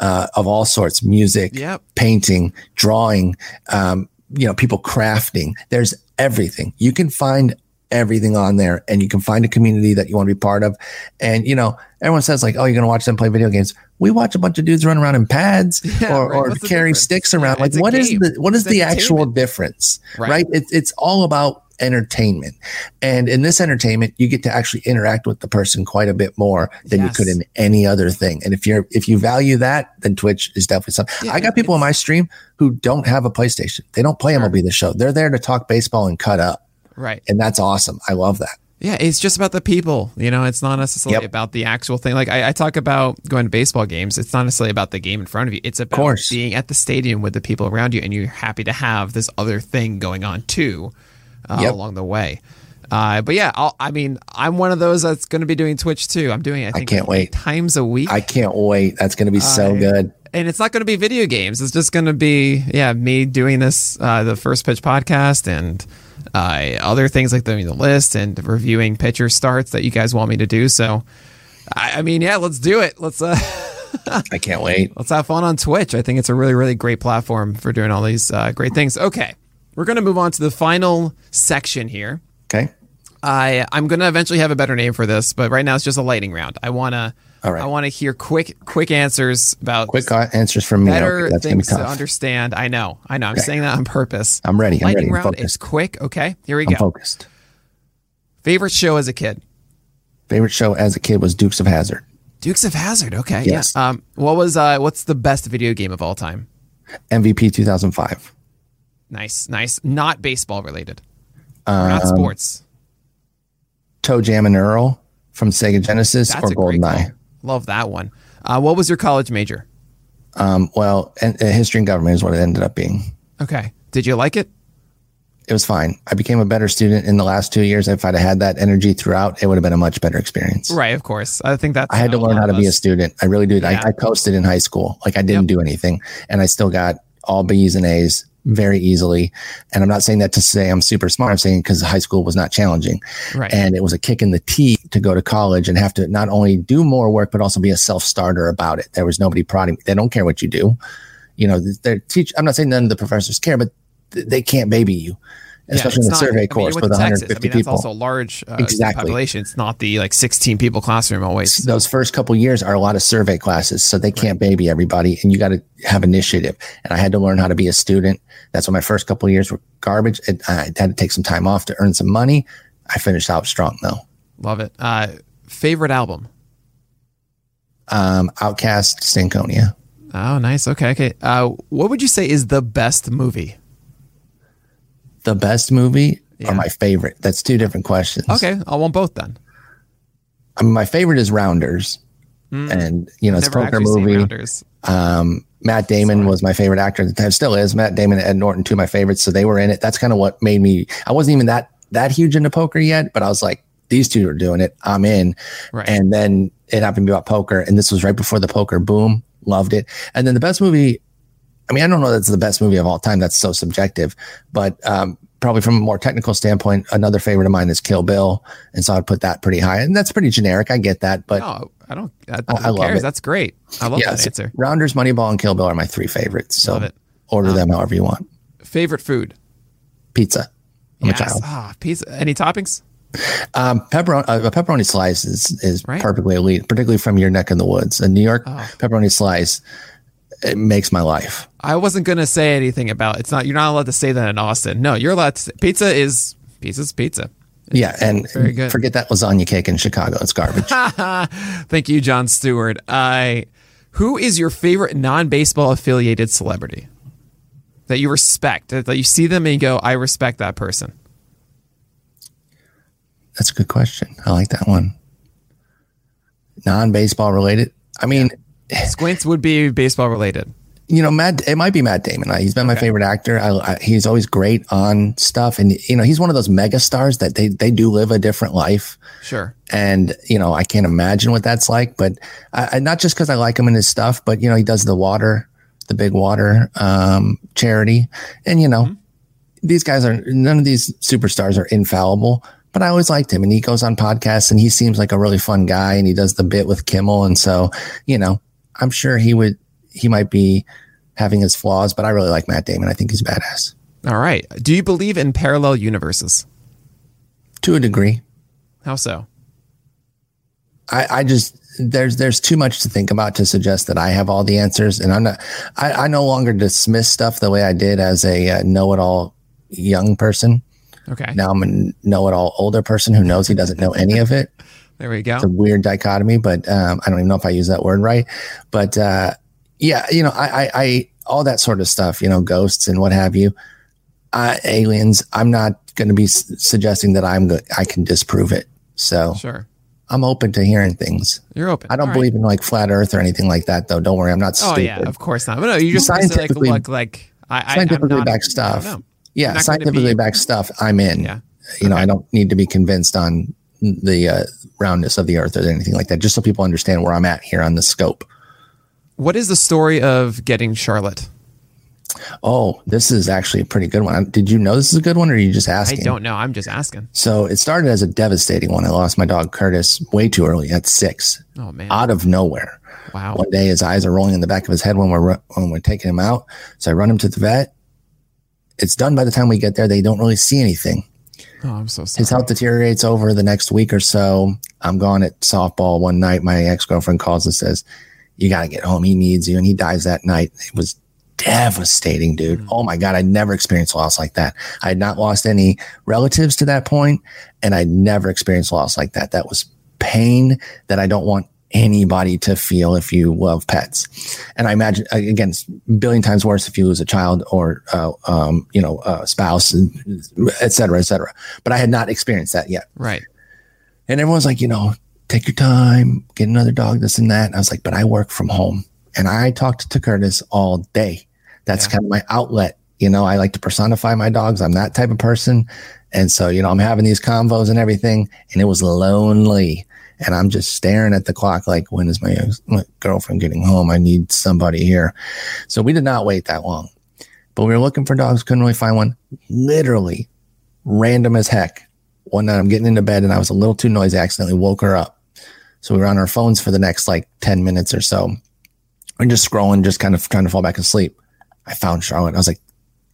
uh, of all sorts, music,
Yep.
painting, drawing, um, you know, people crafting. There's everything. You can find everything on there and you can find a community that you want to be part of. And, you know, everyone says like, oh, you're going to watch them play video games. We watch a bunch of dudes run around in pads
Yeah,
or,
right.
or carry
difference?
sticks around.
Yeah,
like what is the, what is
It's
the actual difference?
Right.
Right. It's, it's all about entertainment. And in this entertainment, you get to actually interact with the person quite a bit more than you could in any other thing. And if you're, if you value that, then Twitch is definitely something.
Yeah,
I got people in my stream who don't have a PlayStation. They don't play. MLB the show. They're there to talk baseball and cut up.
Right.
And that's awesome. I love that.
Yeah, it's just about the people. You know, it's not necessarily
Yep.
about the actual thing. Like I, I talk about going to baseball games. It's not necessarily about the game in front of you. It's about being at the stadium with the people around you, and you're happy to have this other thing going on too uh,
Yep.
along the way. Uh, but yeah, I'll, I mean, I'm one of those that's going to be doing Twitch too. I'm doing it. I, think,
can't wait.
times a week.
I can't wait. That's going to be so
I-
good.
and it's not going to be video games. It's just going to be yeah, me doing this uh, the first pitch podcast and uh, other things like the, the list and reviewing pitcher starts that you guys want me to do. So, I, I mean, yeah, let's do it. Let's uh,
I can't wait.
let's have fun on Twitch. I think it's a really really great platform for doing all these uh, great things. Okay, we're going to move on to the final section here.
Okay.
I I'm gonna eventually have a better name for this, but right now it's just a lightning round. I wanna
All right.
I wanna hear quick quick answers about
Quick uh, answers from me.
better
Okay, that's going be
things to understand. I know, I know. I'm saying that on purpose.
I'm ready. I'm
Lightning
ready. I'm
round.
focused.
It's quick. Okay, here we
I'm
go.
focused.
Favorite show as a kid?
Favorite show as a kid was Dukes of Hazzard.
Dukes of Hazzard. Okay.
Yes.
Yeah. Um. What was uh? What's the best video game of all time?
MVP 2005.
Nice. Nice. Not baseball related.
Um,
not sports.
ToeJam and Earl from Sega Genesis
That's
or GoldenEye.
Love that one. Uh, what was your college major?
Um, well, and, uh, history and government is what it ended up being.
Okay. Did you like it?
It was fine. I became a better student in the last two years. If I'd have had that energy throughout, it would have been a much better experience.
Right. Of course. I think that's.
I had to learn how to
of
be a student. I really did.
Yeah.
I, I coasted in high school. Like I didn't do anything and I still got all B's and A's very easily. And I'm not saying that to say I'm super smart. I'm saying because high school was not challenging.
Right.
And it was a kick in the teeth to go to college and have to not only do more work, but also be a self starter about it. There was nobody prodding. They don't care what you do. You know, they're teach. I'm not saying none of the professors care, but th- they can't baby you,
Yeah,
especially
it's
in the
not-
survey
I mean,
course
you went
with
to Texas.
150
I mean,
people.
That's also a large uh,
Exactly.
population. It's not the like 16 people classroom always.
those first couple years are a lot of survey classes, so they can't baby everybody, and you got to have initiative. And I had to learn how to be a student. That's why my first couple years were garbage. And I had to take some time off to earn some money. I finished out strong though.
Love it. Uh, favorite album?
Um, OutKast, Stankonia.
Oh, nice. Okay, okay. Uh, what would you say is the best movie?
The best movie
Yeah.
or my favorite? That's two different questions.
Okay, I want both then.
I mean, my favorite is Rounders, and you know, it's a poker movie. Um, Matt Damon was my favorite actor at the time. Still is. Matt Damon and Ed Norton, two of my favorites. So they were in it. That's kind of what made me. I wasn't even that that huge into poker yet, but I was like, these two are doing it. I'm in.
Right.
And then it happened to be about poker, and this was right before the poker boom. Loved it. And then the best movie. I mean, I don't know that's the best movie of all time. That's so subjective, but um, probably from a more technical standpoint, another favorite of mine is Kill Bill, and so I'd put that pretty high. And that's pretty generic. I get that, but
No, I don't. I,
I- I love
cares?
it.
That's great. I love that answer.
Rounders, Moneyball, and Kill Bill are my three favorites. So
Love it.
order them however you want.
Favorite food?
Pizza. I'm
Yes.
a child.
Ah, pizza. Any toppings?
Um, pepperoni, uh, a pepperoni slice is is
Right. Oh.
perfectly elite, particularly from your neck in the woods. A New York pepperoni slice, it makes my life.
I wasn't gonna say anything about. It's not. You're not allowed to say that in Austin. No, you're allowed to. Say, pizza is pizza's pizza.
Yeah, and
Very good.
forget that lasagna cake in Chicago. It's garbage.
Thank you, Jon Stewart. I. Who is your favorite non-baseball affiliated celebrity that you respect? That you see them and you go, I respect that person.
That's a good question. I like that one. Non baseball related. I mean,
Squints would be baseball related.
You know, Matt. It might be Matt Damon. He's been my favorite actor. I, I, he's always great on stuff, and you know, he's one of those mega stars that they they do live a different life.
Sure.
and you know I can't imagine what that's like. But I, not just because I like him and his stuff, but you know he does the water, the big water um, charity, and you know these guys are none of these superstars are infallible. But I always liked him, and he goes on podcasts, and he seems like a really fun guy, and he does the bit with Kimmel, and so you know I'm sure he would he might be having his flaws, but I really like Matt Damon. I think he's badass
All right. Do you believe in parallel universes?
to a degree.
How so?
I, I just there's there's too much to think about to suggest that I have all the answers, and I'm not. I, I no longer dismiss stuff the way I did as a uh, know-it-all young person.
Okay.
Now I'm a know-it-all older person who knows he doesn't know any of it.
There we go.
It's a weird dichotomy, but um, I don't even know if I use that word right. But uh, yeah, you know, I, I, I all that sort of stuff, you know, ghosts and what have you, uh, aliens. I'm not going to be s- suggesting that I'm good. I can disprove it. So
Sure.
I'm open to hearing things.
You're open.
I don't
All right.
believe in like flat Earth or anything like that, though. Don't worry, I'm not
Oh yeah, of course not. But no, you just to, like
Scientifically-
look like I, I
scientifically
I'm
stuff. Yeah, scientifically backed stuff. I'm in.
Yeah.
You know, I don't need to be convinced on the uh, roundness of the Earth or anything like that. Just so people understand where I'm at here on the scope.
What is the story of getting Charlotte?
Oh, this is actually a pretty good one. Did you know this is a good one, or are you just asking?
I don't know. I'm just asking.
So it started as a devastating one. I lost my dog Curtis way too early at six,
Oh man.
out of nowhere.
wow.
One day, his eyes are rolling in the back of his head when we're when we're taking him out. So I run him to the vet. It's done by the time we get there. They don't really see anything.
Oh, I'm so sorry.
His health deteriorates over the next week or so. I'm gone at softball one night. My ex girlfriend calls and says, "You got to get home. He needs you." And he dies that night. It was devastating, dude. Oh my god, I'd never experienced loss like that. I had not lost any relatives to that point, and I'd never experienced loss like that. That was pain that I don't want anybody to feel if you love pets. And I imagine again, it's a billion times worse if you lose a child or uh, um, you know a spouse, et cetera, et cetera. But I had not experienced that yet.
right.
And everyone's like, you know, take your time, get another dog, this and that. And I was like, but I work from home and I talked to Curtis all day. That's
Yeah.
kind of my outlet. You know, I like to personify my dogs. I'm that type of person. And so, you know, I'm having these convos and everything, and it was lonely. And I'm just staring at the clock, like, when is my, my girlfriend getting home? I need somebody here. So we did not wait that long, but we were looking for dogs, couldn't really find one. Literally random as heck. One night I'm getting into bed and I was a little too noisy. I accidentally woke her up. So we were on our phones for the next like 10 minutes or so. And just scrolling, just kind of trying to fall back asleep. I found Charlotte. I was like,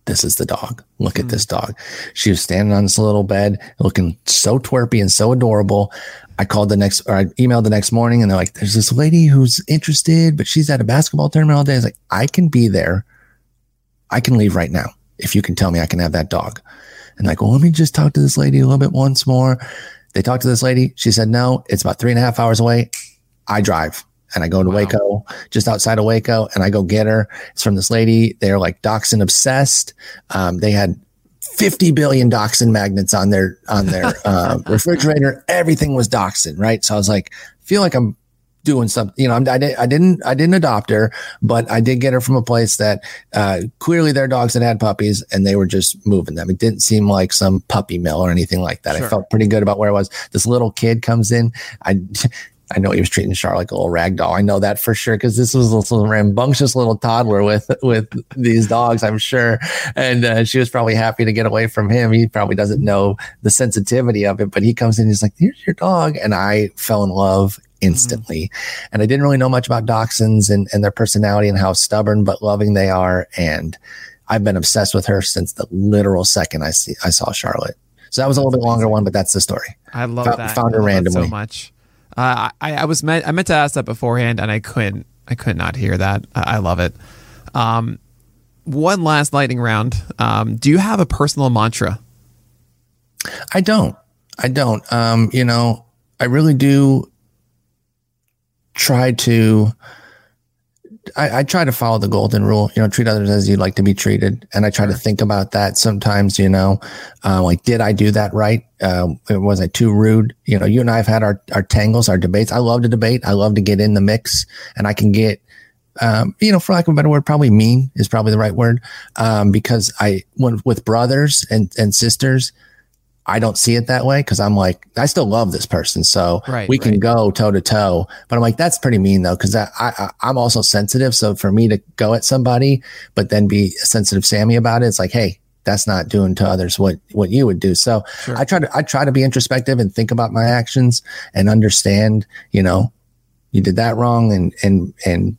this is the dog. Look at hmm. this dog. She was standing on this little bed, looking so twerpy and so adorable. I called the next, or I emailed the next morning, and they're like, "There's this lady who's interested, but she's at a basketball tournament all day." I was like, "I can be there. I can leave right now if you can tell me I can have that dog." And like, well, let me just talk to this lady a little bit once more. They talked to this lady. She said, no, it's about three and a half hours away. I drive and I go to
Wow.
Waco, just outside of Waco, and I go get her. It's from this lady. They're like dachshund obsessed. Um, they had 50 billion dachshund magnets on their, on their, uh, refrigerator. Everything was dachshund, right? So I was like, feel like I'm doing something, you know, I, did, I didn't, I didn't adopt her, but I did get her from a place that, uh, clearly their dogs had had puppies and they were just moving them. It didn't seem like some puppy mill or anything like that.
Sure.
I felt pretty good about where I was. This little kid comes in. I, I know he was treating Charlotte like a little rag doll. I know that for sure because this was a little rambunctious little toddler with with these dogs, I'm sure. And uh, she was probably happy to get away from him. He probably doesn't know the sensitivity of it, but he comes in, he's like, "Here's your dog," and I fell in love instantly. Mm-hmm. And I didn't really know much about dachshunds and, and their personality and how stubborn but loving they are. And I've been obsessed with her since the literal second I see I saw Charlotte. So that was a little bit longer one, but that's the story.
I love that. Found her randomly so much. Uh, I, I was meant I meant to ask that beforehand, and I couldn't. I could not hear that. I, I love it. Um, one last lightning round. Um, do you have a personal mantra?
I don't. I don't. Um, you know, I really do try to I, I, try to follow the golden rule, you know, treat others as you'd like to be treated. And I try to think about that sometimes, you know, uh, like, did I do that right? Uh, was I too rude? You know, you and I have had our, our tangles, our debates. I love to debate. I love to get in the mix and I can get, um, you know, for lack of a better word, probably mean is probably the right word. Um, because I, when, with brothers and, and sisters, I don't see it that way because I'm like, I still love this person. So right, we can right. go toe to toe. But I'm like, that's pretty mean though, because I, I, I'm also sensitive. So for me to go at somebody, but then be a sensitive Sammy about it, it's like, hey, that's not doing to others what what you would do. So sure. I try to I try to be introspective and think about my actions and understand, you know, you did that wrong and and and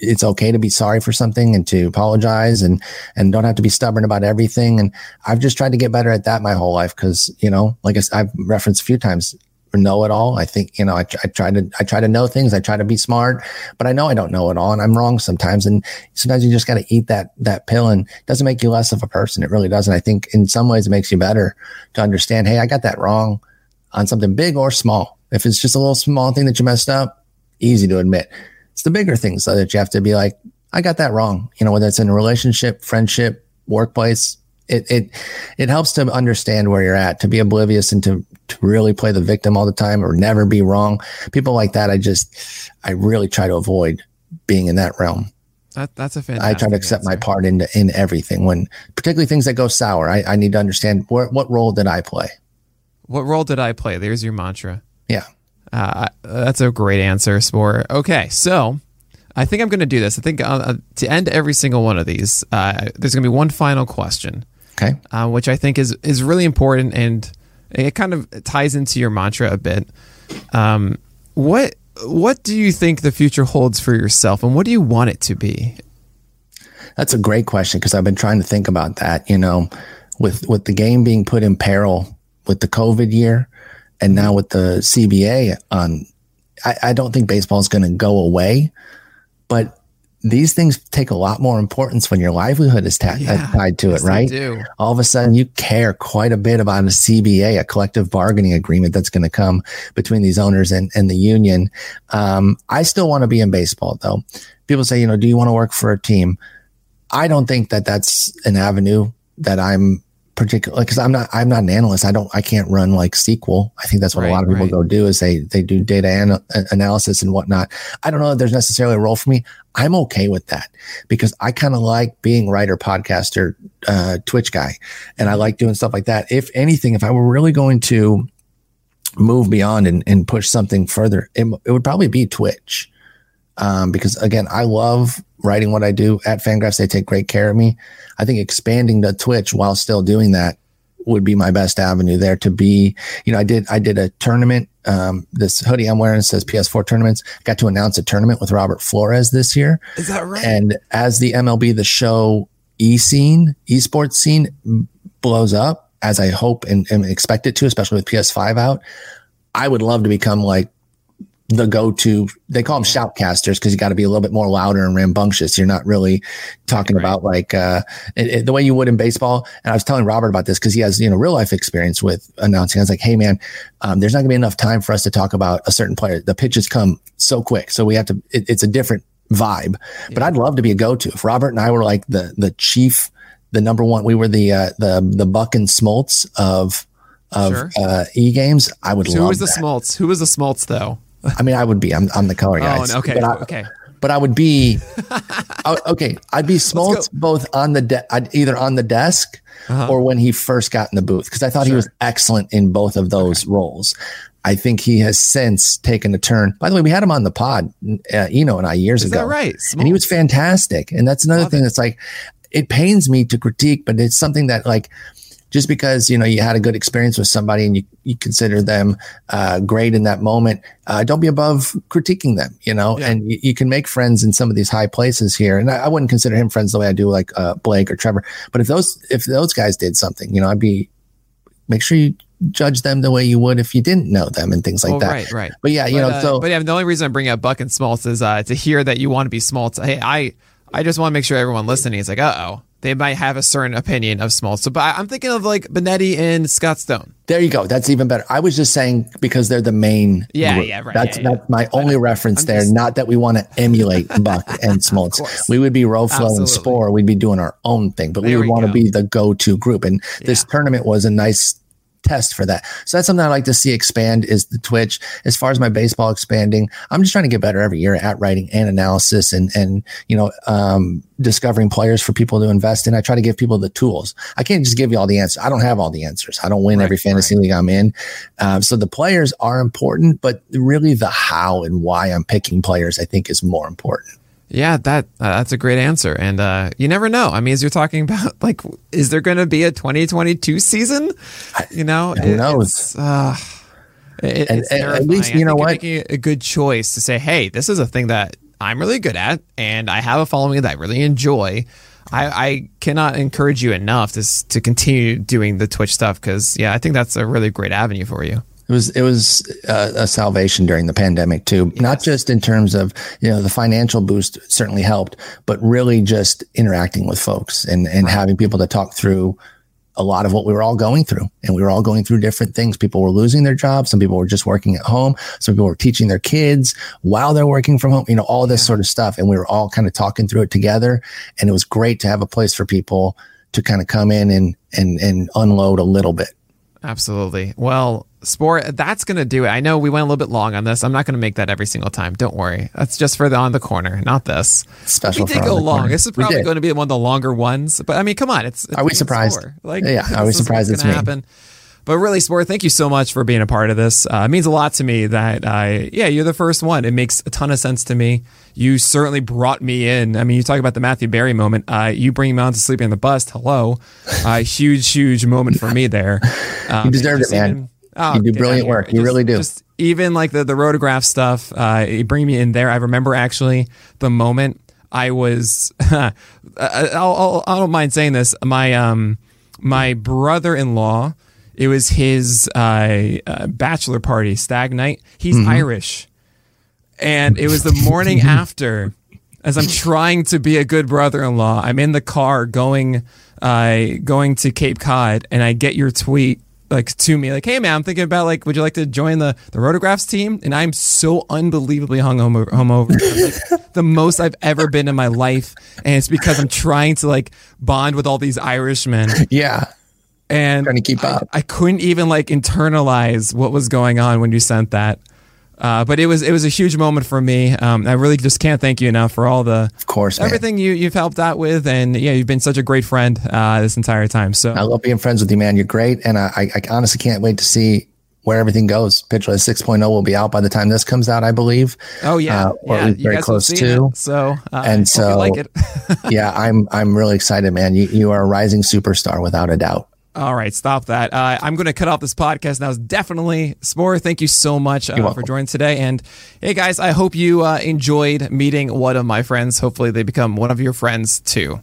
it's okay to be sorry for something and to apologize and and don't have to be stubborn about everything. And I've just tried to get better at that my whole life because you know, like I, have referenced a few times, know it all. I think you know I, I try to I try to know things. I try to be smart, but I know I don't know it all, and I'm wrong sometimes. And sometimes you just got to eat that that pill, and doesn't make you less of a person. It really doesn't. I think in some ways it makes you better to understand. Hey, I got that wrong on something big or small. If it's just a little small thing that you messed up, easy to admit. It's the bigger things though, that you have to be like, I got that wrong. You know, whether it's in a relationship, friendship, workplace, it it it helps to understand where you're at, to be oblivious and to to really play the victim all the time or never be wrong. People like that, I just I really try to avoid being in that realm.
That, that's a fantastic.
I try to accept answer. my part in in everything when, particularly things that go sour. I, I need to understand what role did I play.
What role did I play? There's your mantra.
Yeah.
Uh, that's a great answer, Spore. Okay, so I think I'm going to do this. I think uh, uh, to end every single one of these, uh, there's going to be one final question.
Okay.
Uh, which I think is is really important, and it kind of ties into your mantra a bit. Um, what what do you think the future holds for yourself, and what do you want it to be?
That's a great question because I've been trying to think about that. You know, with with the game being put in peril with the COVID year, and now with the CBA on, I, I don't think baseball is going to go away, but these things take a lot more importance when your livelihood is ta- yeah, tied to yes, it, right? All of a sudden, you care quite a bit about a CBA, a collective bargaining agreement that's going to come between these owners and, and the union. Um, I still want to be in baseball, though. People say, you know, do you want to work for a team? I don't think that that's an avenue that I'm particular because I'm not I'm not an analyst. I don't I can't run like SQL. I think that's what right, a lot of people right. go do is they they do data an- analysis and whatnot. I don't know if there's necessarily a role for me. I'm okay with that because I kind of like being writer, podcaster, uh, Twitch guy, and I like doing stuff like that. If anything, if I were really going to move beyond and, and push something further, it, it would probably be Twitch. Um, because again, I love writing what I do at Fangraphs. They take great care of me. I think expanding the Twitch while still doing that would be my best avenue there to be, you know, I did, I did a tournament. Um, this hoodie I'm wearing says PS4 tournaments. Got to announce a tournament with Robert Flores this year.
Is that right?
And as the MLB, the show e scene, esports scene blows up, as I hope and, and expect it to, especially with PS5 out, I would love to become like the go-to they call them shoutcasters because you got to be a little bit more louder and rambunctious. You're not really talking right. about like uh, it, it, the way you would in baseball. And i was telling robert about this because he has you know real life experience with announcing. I was like hey man um, there's not gonna be enough time for us to talk about a certain player. The pitches come so quick so we have to it, it's a different vibe. Yeah. but i'd love to be a go-to. If robert and i were like the the chief the number one we were the uh, the the buck and smoltz of of sure. uh, e games i would
so
love
who was the
that.
smoltz who was the smoltz though
I mean, I would be. I'm, I'm the color guy.
Oh, okay.
But I,
okay.
but I would be I- okay. I'd be Smoltz both on the de- I'd either on the desk or when he first got in the booth because I thought he was excellent in both of those roles. I think he has since taken a turn. By the way, we had him on the pod, uh, Eno and I years
Is
ago,
right?
and he was fantastic. And that's another
Love
thing that's like, it pains me to critique, but it's something that like, just because you know you had a good experience with somebody and you, you consider them uh, great in that moment, uh, don't be above critiquing them. You know,
Yeah.
and you, you can make friends in some of these high places here. And I, I wouldn't consider him friends the way I do like uh, Blake or Trevor. But if those if those guys did something, you know, I'd be make sure you judge them the way you would if you didn't know them and things like
Well,
that.
right, right.
But yeah, you
but,
know,
uh,
so
but yeah, the only reason I bring up Buck and Smoltz is uh, to hear that you want to be Smoltz. Hey, I I just want to make sure everyone listening is like, uh oh, they might have a certain opinion of Smoltz. So, but I'm thinking of like Benetti and Scott Stone.
There you go. That's even better. I was just saying because they're the main.
Yeah,
group.
yeah, right.
That's
Yeah, yeah.
my only reference
I'm
there.
just-
Not that we want to emulate Buck and Smoltz. We would be Roflo and. Spore. We'd be doing our own thing, but we would want to be the go-to group. And this tournament was a nice test for that. So that's something I like to see expand is the Twitch. As far as my baseball expanding, I'm just trying to get better every year at writing and analysis and and you know um, discovering players for people to invest in. I try to give people the tools. I can't just give you all the answers. I don't have all the answers. I don't win
Right,
every fantasy league I'm in. Um, so the players are important, but really the how and why I'm picking players, I think, is more important.
Yeah, that uh, that's a great answer, and uh, you never know. I mean, as you're talking about, like, is there going to be a 2022 season? You know,
who
It-
knows?
It's, uh, it-
And- and at least, you know what?
Making a good choice to say, hey, this is a thing that I'm really good at, and I have a following that I really enjoy. I, I cannot encourage you enough to to continue doing the Twitch stuff because yeah, I think that's a really great avenue for you.
It was it was uh, a salvation during the pandemic too. Not just in terms of you know the financial boost certainly helped, but really just interacting with folks and and having people to talk through a lot of what we were all going through. And we were all going through different things. People were losing their jobs. Some people were just working at home. Some people were teaching their kids while they're working from home. You know all this sort of stuff, and we were all kind of talking through it together. And it was great to have a place for people to kind of come in and and and unload a little bit.
Absolutely. Well, Sport, that's going to do it. I know we went a little bit long on this. I'm not going to make that every single time. Don't worry. That's just for the on the corner, not this.
Special
we did go long.
Corner.
This is probably going to be one of the longer ones. But I mean, come on. It's, it's
Are we surprised?
Sport. Like,
Yeah, are we surprised it's
gonna
me?
Happen. But really, Sport, thank you so much for being a part of this. Uh, it means a lot to me that, i yeah, you're the first one. It makes a ton of sense to me. You certainly brought me in. I mean, you talk about the Matthew Berry moment. Uh, you bring me on to Sleeper and the Bust. Hello. Uh, huge, huge moment for me there. Um,
You deserved it, man.
Oh,
You do brilliant
out of here.
work. You
Just-
really do.
Just even like the the rotograph stuff, uh, you bring me in there. I remember actually the moment I was. I, I'll, I'll, I don't mind saying this. My um my brother in law. It was his uh, uh, bachelor party, stag night. He's
Mm-hmm.
Irish, and it was the morning after. As I'm trying to be a good brother-in-law, I'm in the car going, uh, going to Cape Cod, and I get your tweet like to me, like, "Hey man, I'm thinking about like, would you like to join the the Rotographs team?" And I'm so unbelievably hungover, hungover, I'm, like, the most I've ever been in my life, and it's because I'm trying to like bond with all these Irishmen,
Yeah.
and
Trying to keep
I-
up.
I, couldn't even like internalize what was going on when you sent that. Uh, but it was it was a huge moment for me. Um, I really just can't thank you enough for all the
Of course, man.
everything you you've helped out with, and yeah, you've been such a great friend uh, this entire time. So
I love being friends with you, man. You're great. And I, I, honestly can't wait to see where everything goes. Pitcher List 6.0 will be out by the time this comes out, I believe.
oh yeah,
Uh, or
yeah,
very close to.
it, so uh,
And so-
like it.
yeah, I'm I'm really excited, man. You you are a rising superstar without a doubt.
All right, stop that. Uh, I'm going to cut off this podcast now. It's definitely Spore. Thank you so much uh, for joining today. And hey, guys, I hope you uh, enjoyed meeting one of my friends. Hopefully, they become one of your friends too.